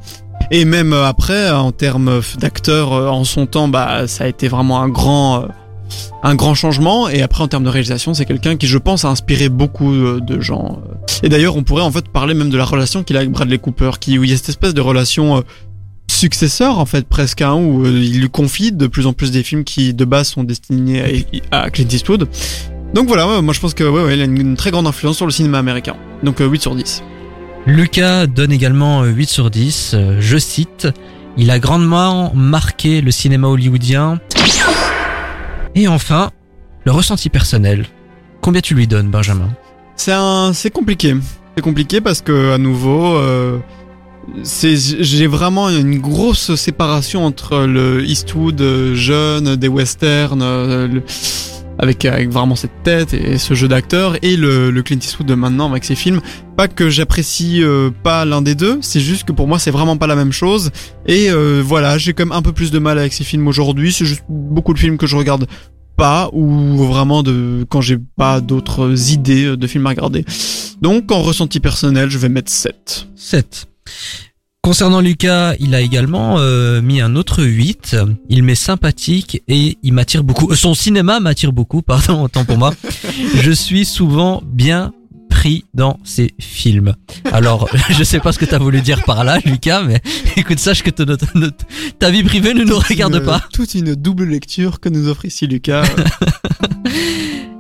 Et même après, en termes d'acteur, en son temps, bah ça a été vraiment un grand un grand changement et après en termes de réalisation c'est quelqu'un qui je pense a inspiré beaucoup euh, de gens euh. et d'ailleurs on pourrait en fait parler même de la relation qu'il a avec Bradley Cooper qui où il y a cette espèce de relation euh, successeur en fait presque hein, où il lui confie de plus en plus des films qui de base sont destinés à, Clint Eastwood donc voilà moi je pense que ouais, ouais, il a une, très grande influence sur le cinéma américain donc euh, 8 sur 10 Lucas donne également euh, 8 sur 10. Euh, Je cite, il a grandement marqué le cinéma hollywoodien. Et enfin, le ressenti personnel. Combien tu lui donnes, Benjamin? C'est un, c'est compliqué. C'est compliqué parce que à nouveau, euh, c'est, j'ai vraiment une grosse séparation entre le Eastwood euh, jeune des westerns, euh, avec avec vraiment cette tête et ce jeu d'acteur, et le, le Clint Eastwood de maintenant avec ses films. Pas que j'apprécie euh, pas l'un des deux, c'est juste que pour moi c'est vraiment pas la même chose. Et euh, voilà, j'ai quand même un peu plus de mal avec ces films aujourd'hui. C'est juste beaucoup de films que je regarde pas ou vraiment de quand j'ai pas d'autres idées de films à regarder. Donc en ressenti personnel, je vais mettre 7. 7. Concernant Lucas, il a également euh, mis un autre 8. Il m'est sympathique et il m'attire beaucoup. Euh, Son cinéma m'attire beaucoup, pardon, autant pour moi. Je suis souvent bien pris dans ses films. Alors, je sais pas ce que t'as voulu dire par là, Lucas, mais écoute, sache que te- ta vie privée ne nous regarde Une- pas. Toute une double lecture que nous offre ici Lucas.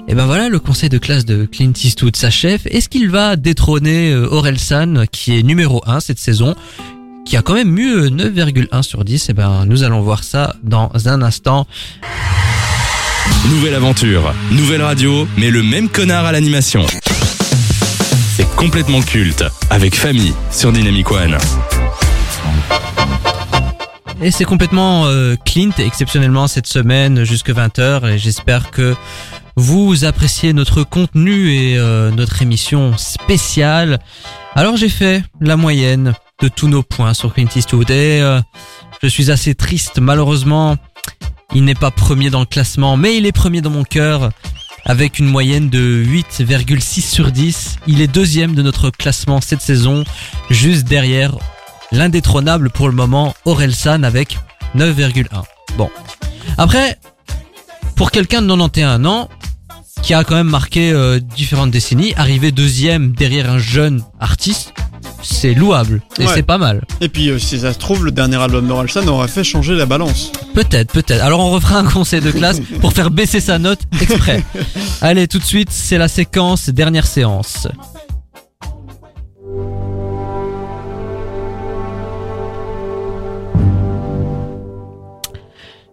Et ben voilà, le conseil de classe de Clint Eastwood s'achève. Est-ce qu'il va détrôner euh, Orelsan, qui est numéro 1 cette saison, qui a quand même eu euh, 9,1 sur 10 Et ben nous allons voir ça dans un instant. Nouvelle aventure, nouvelle radio, mais le même connard à l'animation. C'est complètement culte, avec Famille sur Dynamic One. Et c'est complètement euh, Clint, exceptionnellement cette semaine jusque 20h. Et j'espère que vous appréciez notre contenu et euh, notre émission spéciale. Alors j'ai fait la moyenne de tous nos points sur Clint Eastwood. Euh, je suis assez triste, malheureusement. Il n'est pas premier dans le classement, mais il est premier dans mon cœur. Avec une moyenne de 8,6 sur 10. Il est deuxième de notre classement cette saison, juste derrière l'indétrônable pour le moment Orelsan avec 9,1. Bon. Après, pour quelqu'un de 91 ans, qui a quand même marqué euh, différentes décennies, arriver deuxième derrière un jeune artiste, c'est louable et Ouais. c'est pas mal. Et puis euh, si ça se trouve, le dernier album d'Orelsan aurait fait changer la balance. Peut-être, peut-être. Alors on refera un conseil de classe pour faire baisser sa note exprès. Allez, tout de suite, c'est la séquence dernière séance.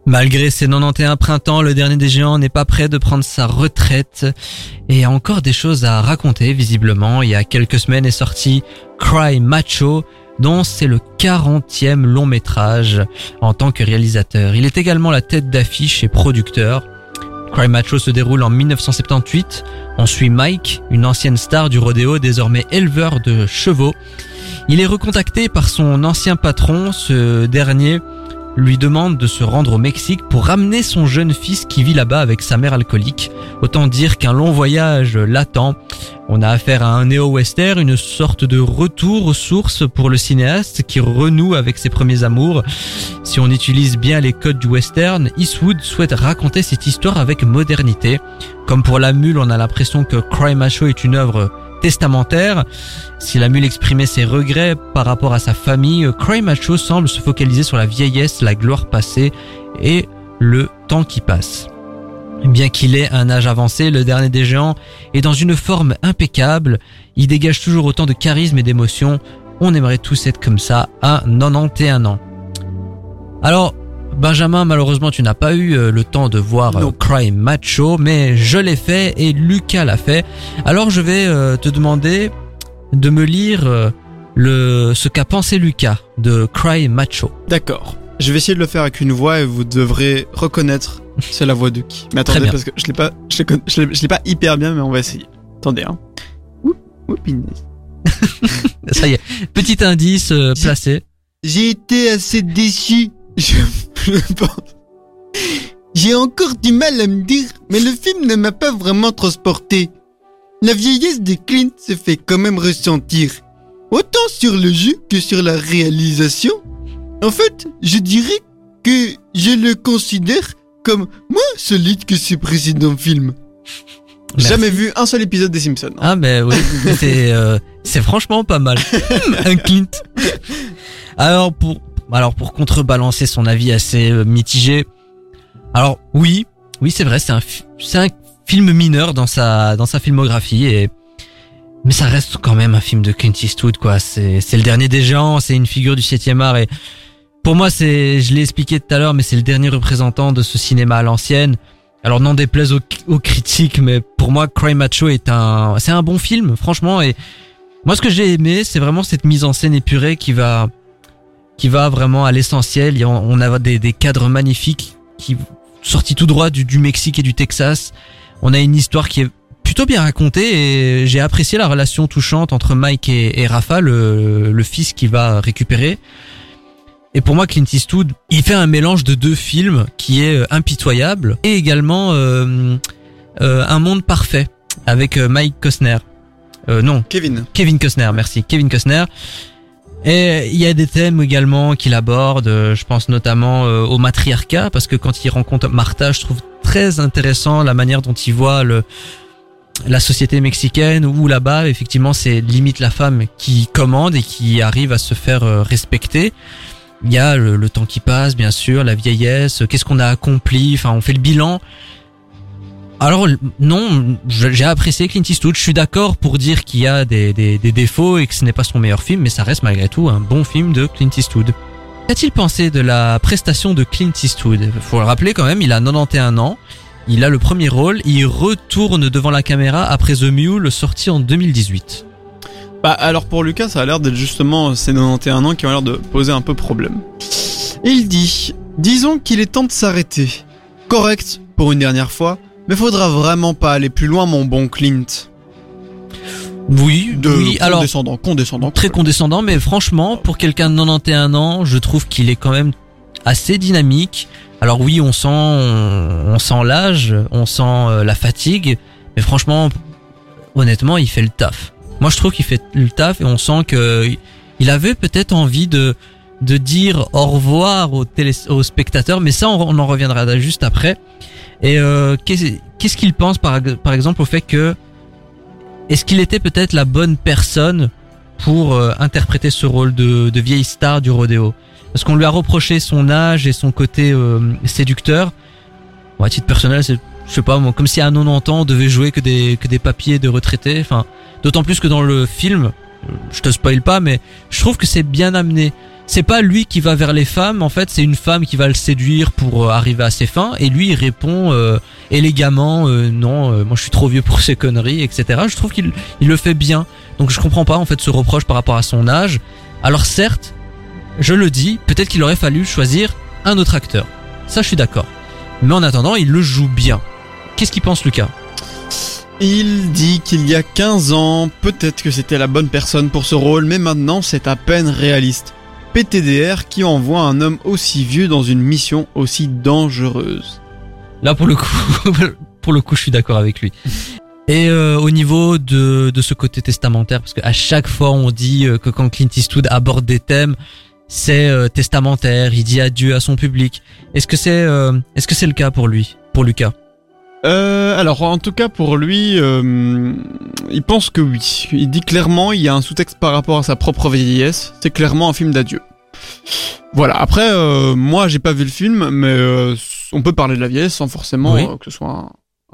Malgré ses 91 printemps, le dernier des géants n'est pas prêt de prendre sa retraite et a encore des choses à raconter visiblement. Il y a quelques semaines est sorti Cry Macho dont c'est le 40e long métrage en tant que réalisateur. Il est également la tête d'affiche et producteur. Cry Macho se déroule en 1978. On suit Mike, une ancienne star du rodéo, désormais éleveur de chevaux. Il est recontacté par son ancien patron, ce dernier lui demande de se rendre au Mexique pour ramener son jeune fils qui vit là-bas avec sa mère alcoolique. Autant dire qu'un long voyage l'attend. On a affaire à un néo-western, une sorte de retour aux sources pour le cinéaste qui renoue avec ses premiers amours. Si on utilise bien les codes du western, Eastwood souhaite raconter cette histoire avec modernité. Comme pour La Mule, on a l'impression que Cry Macho est une œuvre testamentaire. Si la mule exprimait ses regrets par rapport à sa famille, Cry Macho semble se focaliser sur la vieillesse, la gloire passée et le temps qui passe. Bien qu'il ait un âge avancé, le dernier des géants est dans une forme impeccable. Il dégage toujours autant de charisme et d'émotion. On aimerait tous être comme ça à 91 ans. Alors, Benjamin, malheureusement, tu n'as pas eu euh, le temps de voir euh, Non. Cry Macho, mais je l'ai fait et Lucas l'a fait. Alors, je vais euh, te demander de me lire le ce qu'a pensé Lucas de Cry Macho. D'accord. Je vais essayer de le faire avec une voix et vous devrez reconnaître c'est la voix de qui. Mais attendez parce que je l'ai pas, je l'ai, pas hyper bien, mais on va essayer. Attendez hein. Oup. Ça y est, petit indice euh, placé. J'ai été assez déçu. Je, je pense. J'ai encore du mal à me dire, mais le film ne m'a pas vraiment transporté. La vieillesse de Clint se fait quand même ressentir, autant sur le jeu que sur la réalisation. En fait, je dirais que je le considère comme moins solide que ses précédents films. Merci. Jamais vu un seul épisode des Simpsons. Ah ben oui, c'est euh, c'est franchement pas mal. Un Clint. Alors pour alors pour contrebalancer son avis assez euh, mitigé. Alors oui, oui c'est vrai, c'est un c'est un film mineur dans sa dans sa filmographie et mais ça reste quand même un film de Clint Eastwood quoi. C'est c'est le dernier des gens, c'est une figure du septième art et pour moi c'est je l'ai expliqué tout à l'heure mais c'est le dernier représentant de ce cinéma à l'ancienne alors n'en déplaise aux, aux critiques, mais pour moi, Cry Macho est un, c'est un bon film, franchement. Et moi, ce que j'ai aimé, c'est vraiment cette mise en scène épurée qui va, qui va vraiment à l'essentiel. On a des, des cadres magnifiques qui sortis tout droit du, du Mexique et du Texas. On a une histoire qui est plutôt bien racontée et j'ai apprécié la relation touchante entre Mike et, et Rafa, le, le fils qui va récupérer. Et pour moi, Clint Eastwood, il fait un mélange de deux films qui est euh, impitoyable et également euh, euh, Un monde parfait avec Mike Costner. Euh, non, Kevin. Kevin Costner, merci, Kevin Costner. Et il y a des thèmes également qu'il aborde, euh, je pense notamment euh, au matriarcat, parce que quand il rencontre Martha, je trouve très intéressant la manière dont il voit le, la société mexicaine, où là-bas, effectivement, c'est limite la femme qui commande et qui arrive à se faire euh, respecter. Il y a le, le temps qui passe, bien sûr, la vieillesse, qu'est-ce qu'on a accompli, enfin, on fait le bilan. Alors non, j'ai apprécié Clint Eastwood. Je suis d'accord pour dire qu'il y a des, des, défauts et que ce n'est pas son meilleur film, mais ça reste malgré tout un bon film de Clint Eastwood. Qu'a-t-il pensé de la prestation de Clint Eastwood? Faut le rappeler quand même, il a 91 ans, il a le premier rôle, il retourne devant la caméra après The Mule sorti en 2018. Bah alors pour Lucas, ça a l'air d'être justement ces 91 ans qui ont l'air de poser un peu problème. Il dit, disons qu'il est temps de s'arrêter. Correct pour une dernière fois, mais faudra vraiment pas aller plus loin mon bon Clint. Oui, De oui, alors condescendant, condescendant. très condescendant, mais franchement, pour quelqu'un de 91 ans, je trouve qu'il est quand même assez dynamique. Alors oui, on sent, on, on sent l'âge, on sent euh, la fatigue, mais franchement, honnêtement, il fait le taf. Moi, je trouve qu'il fait le taf et on sent que il avait peut-être envie de de dire au revoir aux, télé, aux spectateurs, mais ça, on, on en reviendra juste après. Et euh, qu'est-ce qu'il pense par, par exemple au fait que est-ce qu'il était peut-être la bonne personne pour euh, interpréter ce rôle de, vieille star du rodéo? Parce qu'on lui a reproché son âge et son côté euh, séducteur. Bon, à titre personnel, c'est, je sais pas, comme si à 90 ans on devait jouer que des, que des papiers de retraités. Enfin, d'autant plus que dans le film, je te spoil pas, mais je trouve que c'est bien amené. C'est pas lui qui va vers les femmes, en fait, c'est une femme qui va le séduire pour euh, arriver à ses fins, et lui il répond euh, élégamment, euh, non, euh, moi je suis trop vieux pour ces conneries, etc. Je trouve qu'il il le fait bien. Donc je comprends pas en fait ce reproche par rapport à son âge. Alors certes, je le dis, peut-être qu'il aurait fallu choisir un autre acteur. Ça je suis d'accord. Mais en attendant, il le joue bien. Qu'est-ce qu'il pense Lucas? Il dit qu'il y a 15 ans, peut-être que c'était la bonne personne pour ce rôle, mais maintenant c'est à peine réaliste. PTDR qui envoie un homme aussi vieux dans une mission aussi dangereuse. Là pour le coup, pour le coup, je suis d'accord avec lui. Et euh, au niveau de, de ce côté testamentaire, parce qu'à chaque fois on dit euh, que quand Clint Eastwood aborde des thèmes, c'est euh, testamentaire, il dit adieu à son public. Est-ce que c'est euh, est-ce que c'est le cas pour lui, pour Lucas? Euh, alors en tout cas pour lui, euh, il pense que oui. Il dit clairement il y a un sous-texte par rapport à sa propre vieillesse. C'est clairement un film d'adieu. Voilà. Après, euh, moi j'ai pas vu le film, mais euh, on peut parler de la vieillesse sans forcément Oui. euh, que ce soit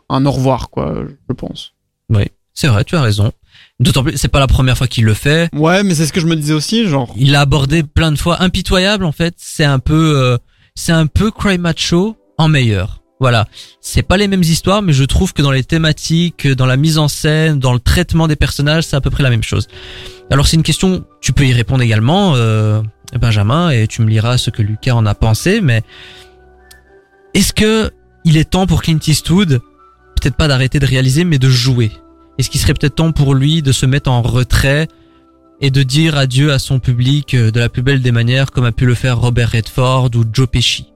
un, un au revoir quoi. Je pense. Oui, c'est vrai, tu as raison. D'autant plus, c'est pas la première fois qu'il le fait. Ouais, mais c'est ce que je me disais aussi, genre. Il l'a abordé plein de fois. Impitoyable, en fait, c'est un peu, euh, c'est un peu Cry Macho en meilleur. Voilà. C'est pas les mêmes histoires, mais je trouve que dans les thématiques, dans la mise en scène, dans le traitement des personnages, c'est à peu près la même chose. Alors c'est une question, tu peux y répondre également, euh, Benjamin, et tu me liras ce que Lucas en a pensé, mais est-ce que il est temps pour Clint Eastwood, peut-être pas d'arrêter de réaliser, mais de jouer? Est-ce qu'il serait peut-être temps pour lui de se mettre en retrait et de dire adieu à son public euh, de la plus belle des manières, comme a pu le faire Robert Redford ou Joe Pesci?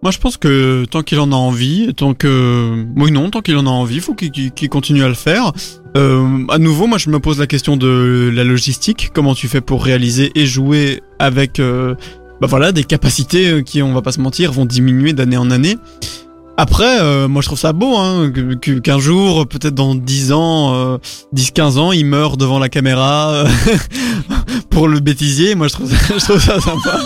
Moi, je pense que tant qu'il en a envie, tant que, oui non, tant qu'il en a envie, faut qu'il continue à le faire. Euh, à nouveau, moi, je me pose la question de la logistique. Comment tu fais pour réaliser et jouer avec, euh, bah voilà, des capacités euh, qui, on va pas se mentir, vont diminuer d'année en année. Après, euh, moi je trouve ça beau, hein, qu'un jour, peut-être dans 10 ans, euh, 10-15 ans, il meurt devant la caméra pour le bêtisier. Moi je trouve ça sympa.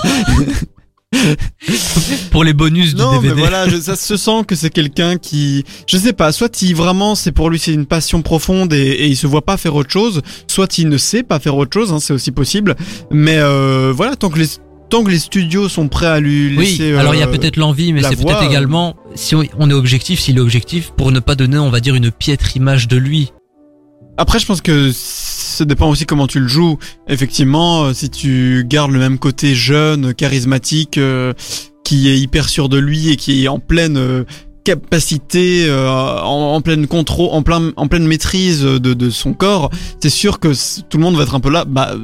Pour les bonus du Non, DVD. mais voilà, je- ça se sent que c'est quelqu'un qui, je sais pas, soit il vraiment, c'est pour lui, c'est une passion profonde et, et il se voit pas faire autre chose, soit il ne sait pas faire autre chose, hein, c'est aussi possible. Mais euh, voilà, tant que les, tant que les studios sont prêts à lui Oui, laisser. alors il y a euh, peut-être l'envie, mais c'est peut-être euh, également, si on on est objectif, s'il est objectif, pour ne pas donner, on va dire, une piètre image de lui. Après, je pense que ça dépend aussi comment tu le joues. Effectivement, euh, si tu gardes le même côté jeune, charismatique, euh, qui est hyper sûr de lui et qui est en pleine euh, capacité, en, pleine contrôle, en plein, en pleine maîtrise de, son corps, c'est sûr que tout le monde va être un peu là. Bah,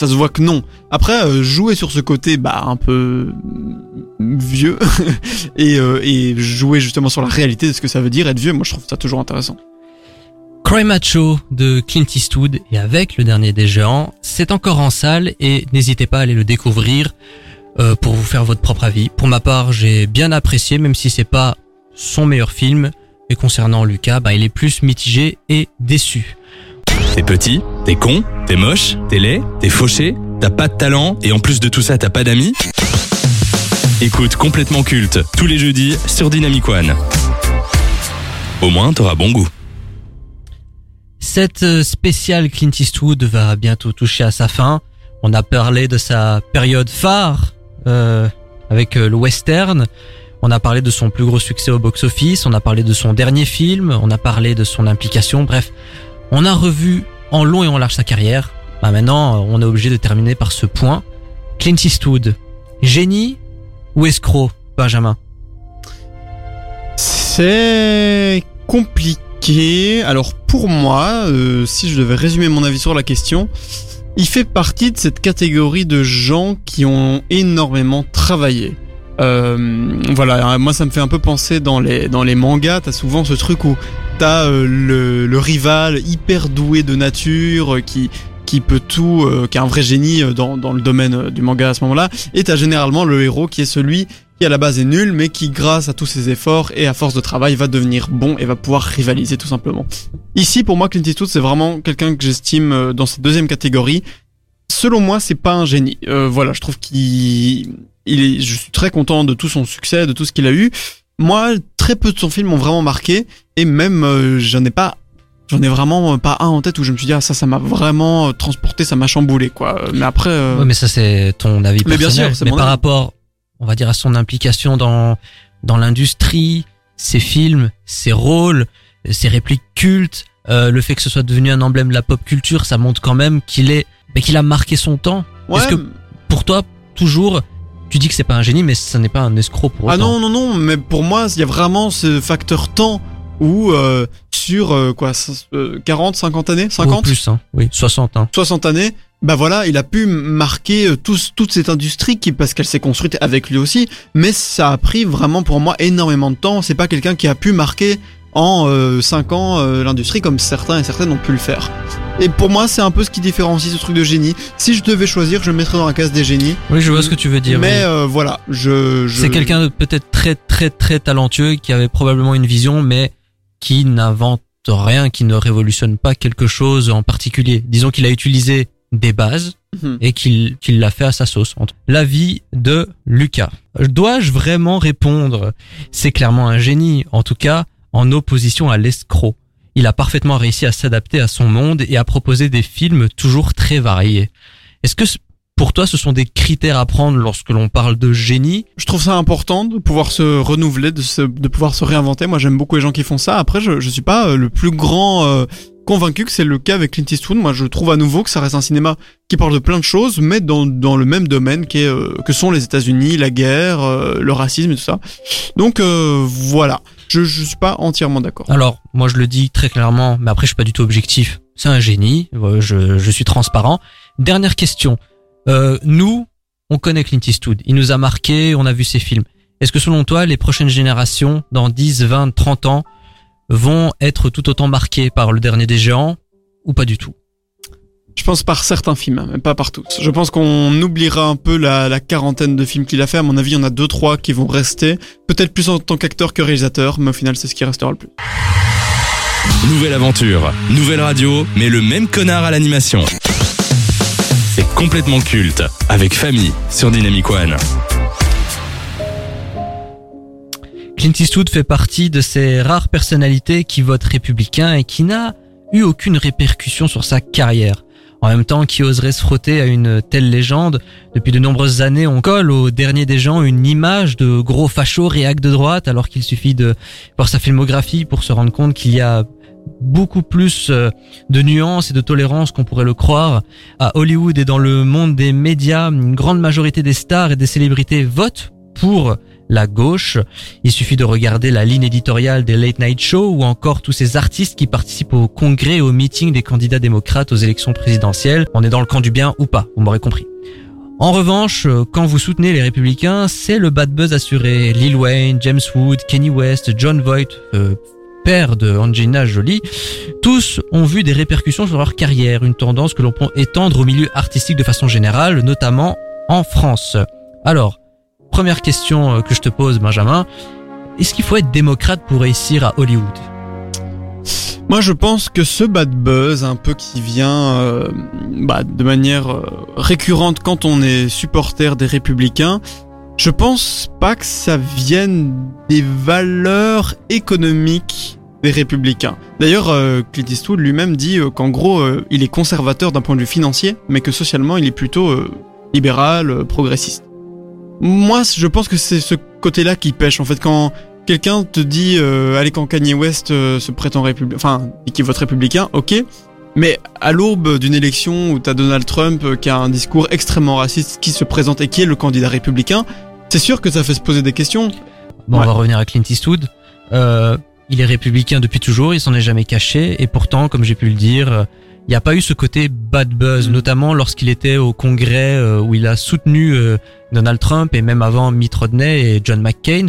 ça se voit que non. Après, jouer sur ce côté, bah, un peu euh, vieux et jouer justement sur la réalité de ce que ça veut dire être vieux, moi, je trouve ça toujours intéressant. Cry Macho de Clint Eastwood et avec le dernier des géants, c'est encore en salle et n'hésitez pas à aller le découvrir euh, pour vous faire votre propre avis. Pour ma part, j'ai bien apprécié, même si c'est pas son meilleur film. Et concernant Lucas, bah, il est plus mitigé et déçu. T'es petit, t'es con, t'es moche, t'es laid, t'es fauché, t'as pas de talent et en plus de tout ça t'as pas d'amis Écoute complètement culte tous les jeudis sur Dynamic One. Au moins t'auras bon goût. Cette euh, spéciale Clint Eastwood va bientôt toucher à sa fin. On a parlé de sa période phare euh, avec euh, le western. On a parlé de son plus gros succès au box-office. On a parlé de son dernier film. On a parlé de son implication. Bref, on a revu en long et en large sa carrière. Bah maintenant, on est obligé de terminer par ce point. Clint Eastwood, génie ou escroc, Benjamin? C'est compliqué. Alors pour moi, euh, si je devais résumer mon avis sur la question, il fait partie de cette catégorie de gens qui ont énormément travaillé. Euh, voilà, moi ça me fait un peu penser dans les dans les mangas, t'as souvent ce truc où t'as euh, le, rival hyper doué de nature qui qui peut tout, qui est un vrai génie dans, dans le domaine du manga à ce moment-là, et t'as généralement le héros qui est celui qui à la base est nul, mais qui grâce à tous ses efforts et à force de travail va devenir bon et va pouvoir rivaliser tout simplement. Ici, pour moi, Clint Eastwood, c'est vraiment quelqu'un que j'estime euh, dans cette deuxième catégorie. Selon moi, c'est pas un génie. Euh, voilà, je trouve qu'il, il est, je suis très content de tout son succès, de tout ce qu'il a eu. Moi, très peu de son film m'ont vraiment marqué, et même euh, j'en ai pas, j'en ai vraiment euh, pas un en tête où je me suis dit ah ça, ça m'a vraiment transporté, ça m'a chamboulé quoi. Mais après, euh, mais ça c'est ton avis Mais bien personnel. sûr, c'est mais par avis. rapport, on va dire à son implication dans dans l'industrie, ses films, ses rôles, ses répliques cultes, euh, le fait que ce soit devenu un emblème de la pop culture, ça montre quand même qu'il est, mais qu'il a marqué son temps. ouais, est-ce que- Pour toi, toujours, tu dis que c'est pas un génie, mais ça n'est pas un escroc pour Ah autant. non, non, non, mais pour moi, il y a vraiment ce facteur temps où euh, sur euh, quoi, euh, 40, 50 années, Ou 50, plus, hein. Oui, 60, hein. 60 années, bah voilà, il a pu marquer euh, toute cette industrie qui parce qu'elle s'est construite avec lui aussi, mais ça a pris vraiment pour moi énormément de temps. C'est pas quelqu'un qui a pu marquer en 5 ans euh, l'industrie comme certains et certaines ont pu le faire. Et pour moi, c'est un peu ce qui différencie ce truc de génie. Si je devais choisir, je le mettrais dans la case des génies. Oui, je vois ce que tu veux dire. mais oui. euh, voilà, je, je... C'est quelqu'un de peut-être très très très talentueux qui avait probablement une vision mais qui n'invente rien, qui ne révolutionne pas quelque chose en particulier. Disons qu'il a utilisé des bases Mhm. et qu'il qu'il l'a fait à sa sauce. L'avis de Lucas. Dois-je vraiment répondre? C'est clairement un génie, en tout cas en opposition à l'escroc. Il a parfaitement réussi à s'adapter à son monde et à proposer des films toujours très variés. Est-ce que pour toi ce sont des critères à prendre lorsque l'on parle de génie je trouve ça important de pouvoir se renouveler, de, se, de pouvoir se réinventer. Moi, j'aime beaucoup les gens qui font ça. Après, je, je suis pas euh, le plus grand euh, convaincu que c'est le cas avec Clint Eastwood. Moi, je trouve à nouveau que ça reste un cinéma qui parle de plein de choses, mais dans, dans le même domaine qui est, euh, que sont les États-Unis, la guerre, euh, le racisme et tout ça. Donc euh, voilà, je, je suis pas entièrement d'accord. Alors, moi je le dis très clairement, mais après je suis pas du tout objectif. C'est un génie, je, je suis transparent. Dernière question. Euh, nous, on connaît Clint Eastwood, il nous a marqué, on a vu ses films. Est-ce que selon toi, les prochaines générations, dans 10, 20, 30 ans, vont être tout autant marquées par le dernier des géants ou pas du tout? Je pense par certains films, mais pas par tous. Je pense qu'on oubliera un peu la, la quarantaine de films qu'il a fait. À mon avis, il y en a deux, trois qui vont rester. Peut-être plus en tant qu'acteur que réalisateur, mais au final, c'est ce qui restera le plus. Nouvelle aventure, nouvelle radio, mais le même connard à l'animation. Complètement culte, avec famille sur Dynamic One. Clint Eastwood fait partie de ces rares personnalités qui votent républicain et qui n'a eu aucune répercussion sur sa carrière. En même temps, qui oserait se frotter à une telle légende? Depuis de nombreuses années, on colle au dernier des gens une image de gros facho réac de droite, alors qu'il suffit de voir sa filmographie pour se rendre compte qu'il y a beaucoup plus euh, de nuances et de tolérance qu'on pourrait le croire. À Hollywood et dans le monde des médias, une grande majorité des stars et des célébrités votent pour la gauche. Il suffit de regarder la ligne éditoriale des Late Night Show ou encore tous ces artistes qui participent au congrès et au meeting des candidats démocrates aux élections présidentielles. On est dans le camp du bien ou pas, vous m'aurez compris. En revanche, euh, quand vous soutenez les républicains, c'est le bad buzz assuré. Lil Wayne, James Wood, Kenny West, John Voight, euh, père de Angelina Jolie, tous ont vu des répercussions sur leur carrière, une tendance que l'on peut étendre au milieu artistique de façon générale, notamment en France. Alors, première question euh, que je te pose, Benjamin, est-ce qu'il faut être démocrate pour réussir à Hollywood? Moi, je pense que ce bad buzz, un peu qui vient euh, bah, de manière euh, récurrente quand on est supporter des Républicains, je pense pas que ça vienne des valeurs économiques des Républicains. D'ailleurs, euh, Clint Eastwood lui-même dit euh, qu'en gros, euh, il est conservateur d'un point de vue financier, mais que socialement, il est plutôt libéral, progressiste. Moi, je pense que c'est ce côté-là qui pêche. En fait, quand quelqu'un te dit, euh, allez, quand Kanye West se prétend républicain, enfin, et qui vote républicain, ok. Mais à l'aube d'une élection où t'as Donald Trump qui a un discours extrêmement raciste, qui se présente et qui est le candidat républicain, c'est sûr que ça fait se poser des questions. Bon, Ouais. on va revenir à Clint Eastwood. Euh, il est républicain depuis toujours, il s'en est jamais caché, et pourtant, comme j'ai pu le dire, il n'y a pas eu ce côté bad buzz, Mm. notamment lorsqu'il était au Congrès euh, où il a soutenu euh, Donald Trump et même avant Mitt Romney et John McCain.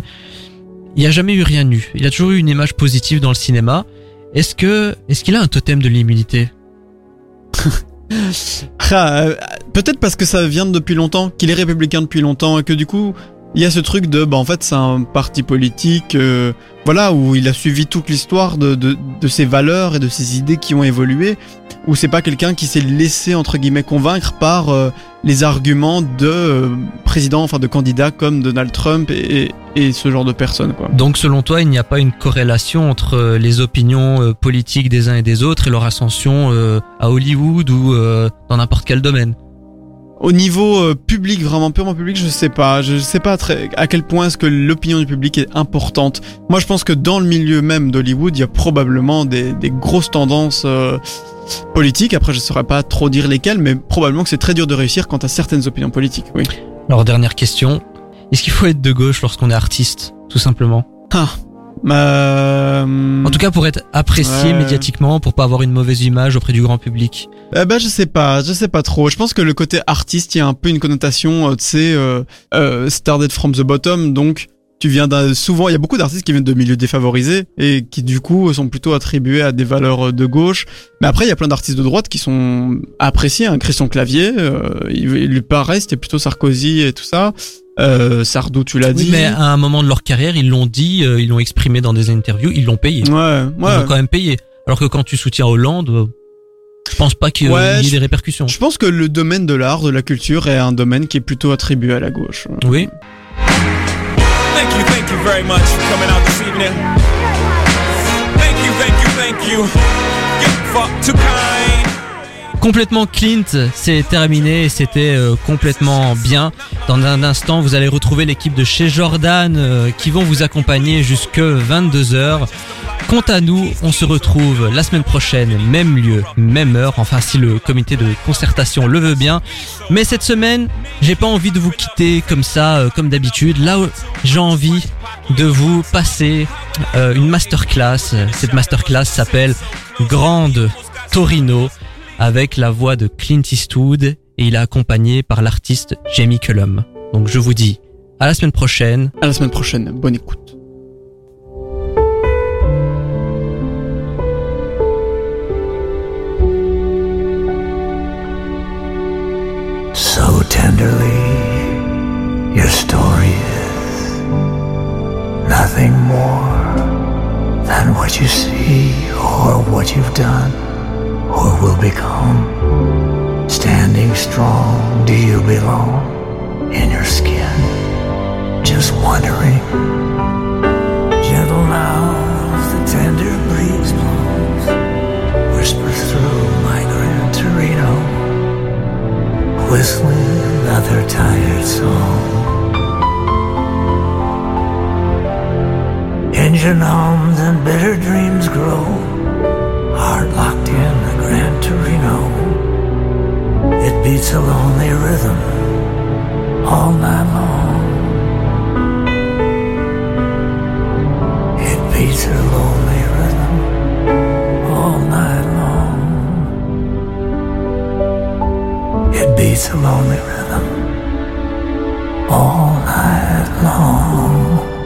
Il n'y a jamais eu rien eu. Il a toujours eu une image positive dans le cinéma. Est-ce que, est-ce qu'il a un totem de l'immunité? Ah, euh, Peut-être parce que ça vient de depuis longtemps, qu'il est républicain depuis longtemps et que du coup, il y a ce truc de, bah en fait, c'est un parti politique, euh, voilà, où il a suivi toute l'histoire de, de, de ses valeurs et de ses idées qui ont évolué, où c'est pas quelqu'un qui s'est laissé entre guillemets convaincre par euh, les arguments de euh, présidents, enfin de candidats comme Donald Trump et, et, ce genre de personnes, quoi. Donc, selon toi, il n'y a pas une corrélation entre euh, les opinions euh, politiques des uns et des autres et leur ascension euh, à Hollywood ou dans n'importe quel domaine? Au niveau euh, public, vraiment purement public, je sais pas. Je sais pas très, à quel point est-ce que l'opinion du public est importante. Moi, je pense que dans le milieu même d'Hollywood, il y a probablement des, des grosses tendances euh, politiques. Après, je saurais pas trop dire lesquelles, mais probablement que c'est très dur de réussir quant à certaines opinions politiques. Oui. Alors dernière question, est-ce qu'il faut être de gauche lorsqu'on est artiste, tout simplement? Ah. Euh... En tout cas pour être apprécié Ouais. médiatiquement, pour pas avoir une mauvaise image auprès du grand public. Eh ben, je sais pas, je sais pas trop. Je pense que le côté artiste, il y a un peu une connotation, euh, tu sais, euh, euh, started from the bottom, donc tu viens d'un, souvent, il y a beaucoup d'artistes qui viennent de milieux défavorisés et qui du coup sont plutôt attribués à des valeurs euh, de gauche. Mais après, il y a plein d'artistes de droite qui sont appréciés, hein. Christian Clavier, euh, il, il lui pareil, c'était plutôt Sarkozy et tout ça. Euh, Sardou, tu l'as Oui, dit. mais à un moment de leur carrière, ils l'ont dit, euh, ils l'ont exprimé dans des interviews, ils l'ont payé. Ouais, Ils ouais. l'ont quand même payé. Alors que quand tu soutiens Hollande, je pense pas qu'il Ouais, y ait des répercussions. Je pense que le domaine de l'art, de la culture est un domaine qui est plutôt attribué à la gauche. Oui. Thank you, thank you very much for coming out this evening. Thank you, thank you, thank you. You're far too kind. Complètement Clint, c'est terminé c'était euh, complètement bien. Dans un instant, vous allez retrouver l'équipe de chez Jordan euh, qui vont vous accompagner jusque 22h. Quant à nous, on se retrouve la semaine prochaine, même lieu, même heure, enfin si le comité de concertation le veut bien. Mais cette semaine, j'ai pas envie de vous quitter comme ça, euh, comme d'habitude. Là, j'ai envie de vous passer une masterclass. Cette masterclass s'appelle Grande Torino avec la voix de Clint Eastwood et il est accompagné par l'artiste Jamie Cullum. Donc je vous dis à la semaine prochaine. À la semaine prochaine. Bonne écoute. So tenderly, your story is nothing more than what you see or what you've done become? Standing strong, do you belong in your skin? Just wondering. Gentle now, the tender breeze blows, whispers through my grand Torino, whistling another tired song. Engine hums and bitter dreams grow It beats a lonely rhythm all night long. It beats a lonely rhythm all night long. It beats a lonely rhythm all night long.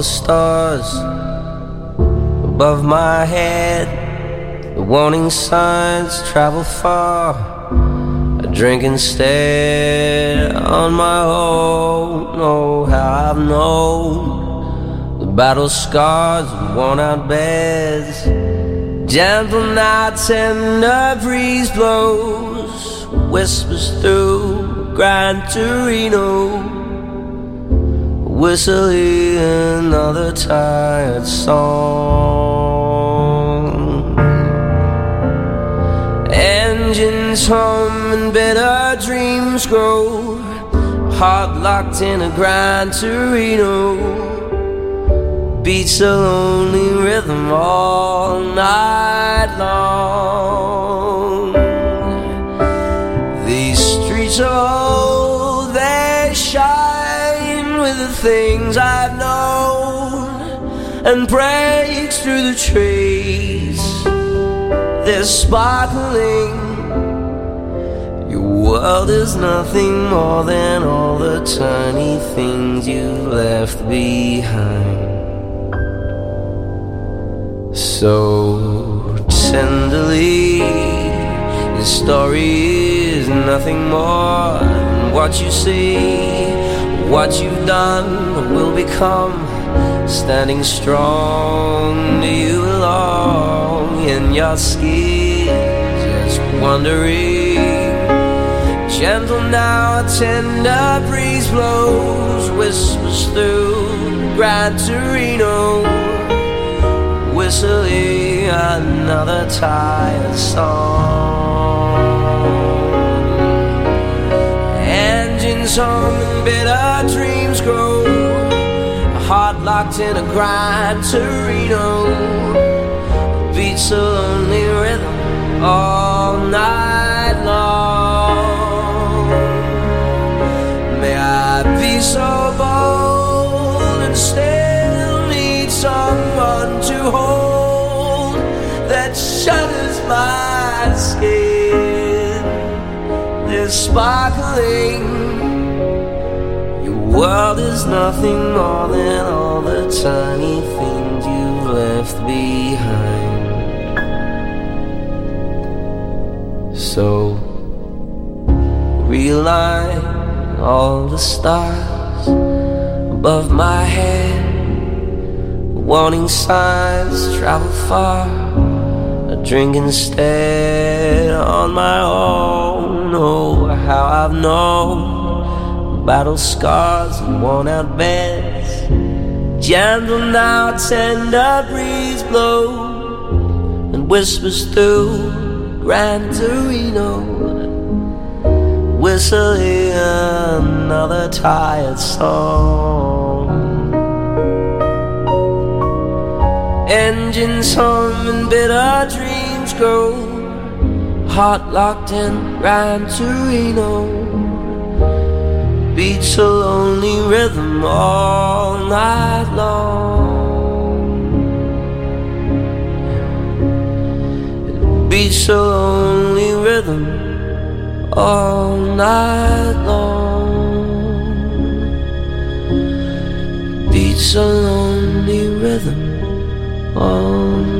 The stars above my head. The warning signs travel far. I drink instead on my own. Know how I've known the battle scars and worn out beds. Gentle nights and a breeze blows, whispers through Gran Torino whistling another tired song. Engines hum and bitter dreams grow, heart locked in a Gran Torino. Beats a lonely rhythm all night long. These streets are things I've known and breaks through the trees. They're sparkling. Your world is nothing more than all the tiny things you left behind. So tenderly, the story is nothing more than what you see, what you've done will become. Standing strong, you belong in your skin? Just wondering. Gentle now, a tender breeze blows, whispers through Gran Torino whistling another tired song. Engines hum bitter dreams grow. A heart locked in a Gran Torino beats a lonely rhythm all night long. May I be so bold and still need someone to hold that shudders my skin. They're sparkling. World is nothing more than all the tiny things you've left behind. So realign all the stars above my head. Warning signs travel far. I drink instead on my own. Oh, how I've known battle scars and worn out beds. Gentle now, tender breeze blow and whispers through Gran Torino whistling another tired song. Engines hum and bitter dreams grow, heart locked in Gran Torino beats a lonely rhythm all night long. It beats a lonely rhythm all night long. Beats a lonely rhythm all night.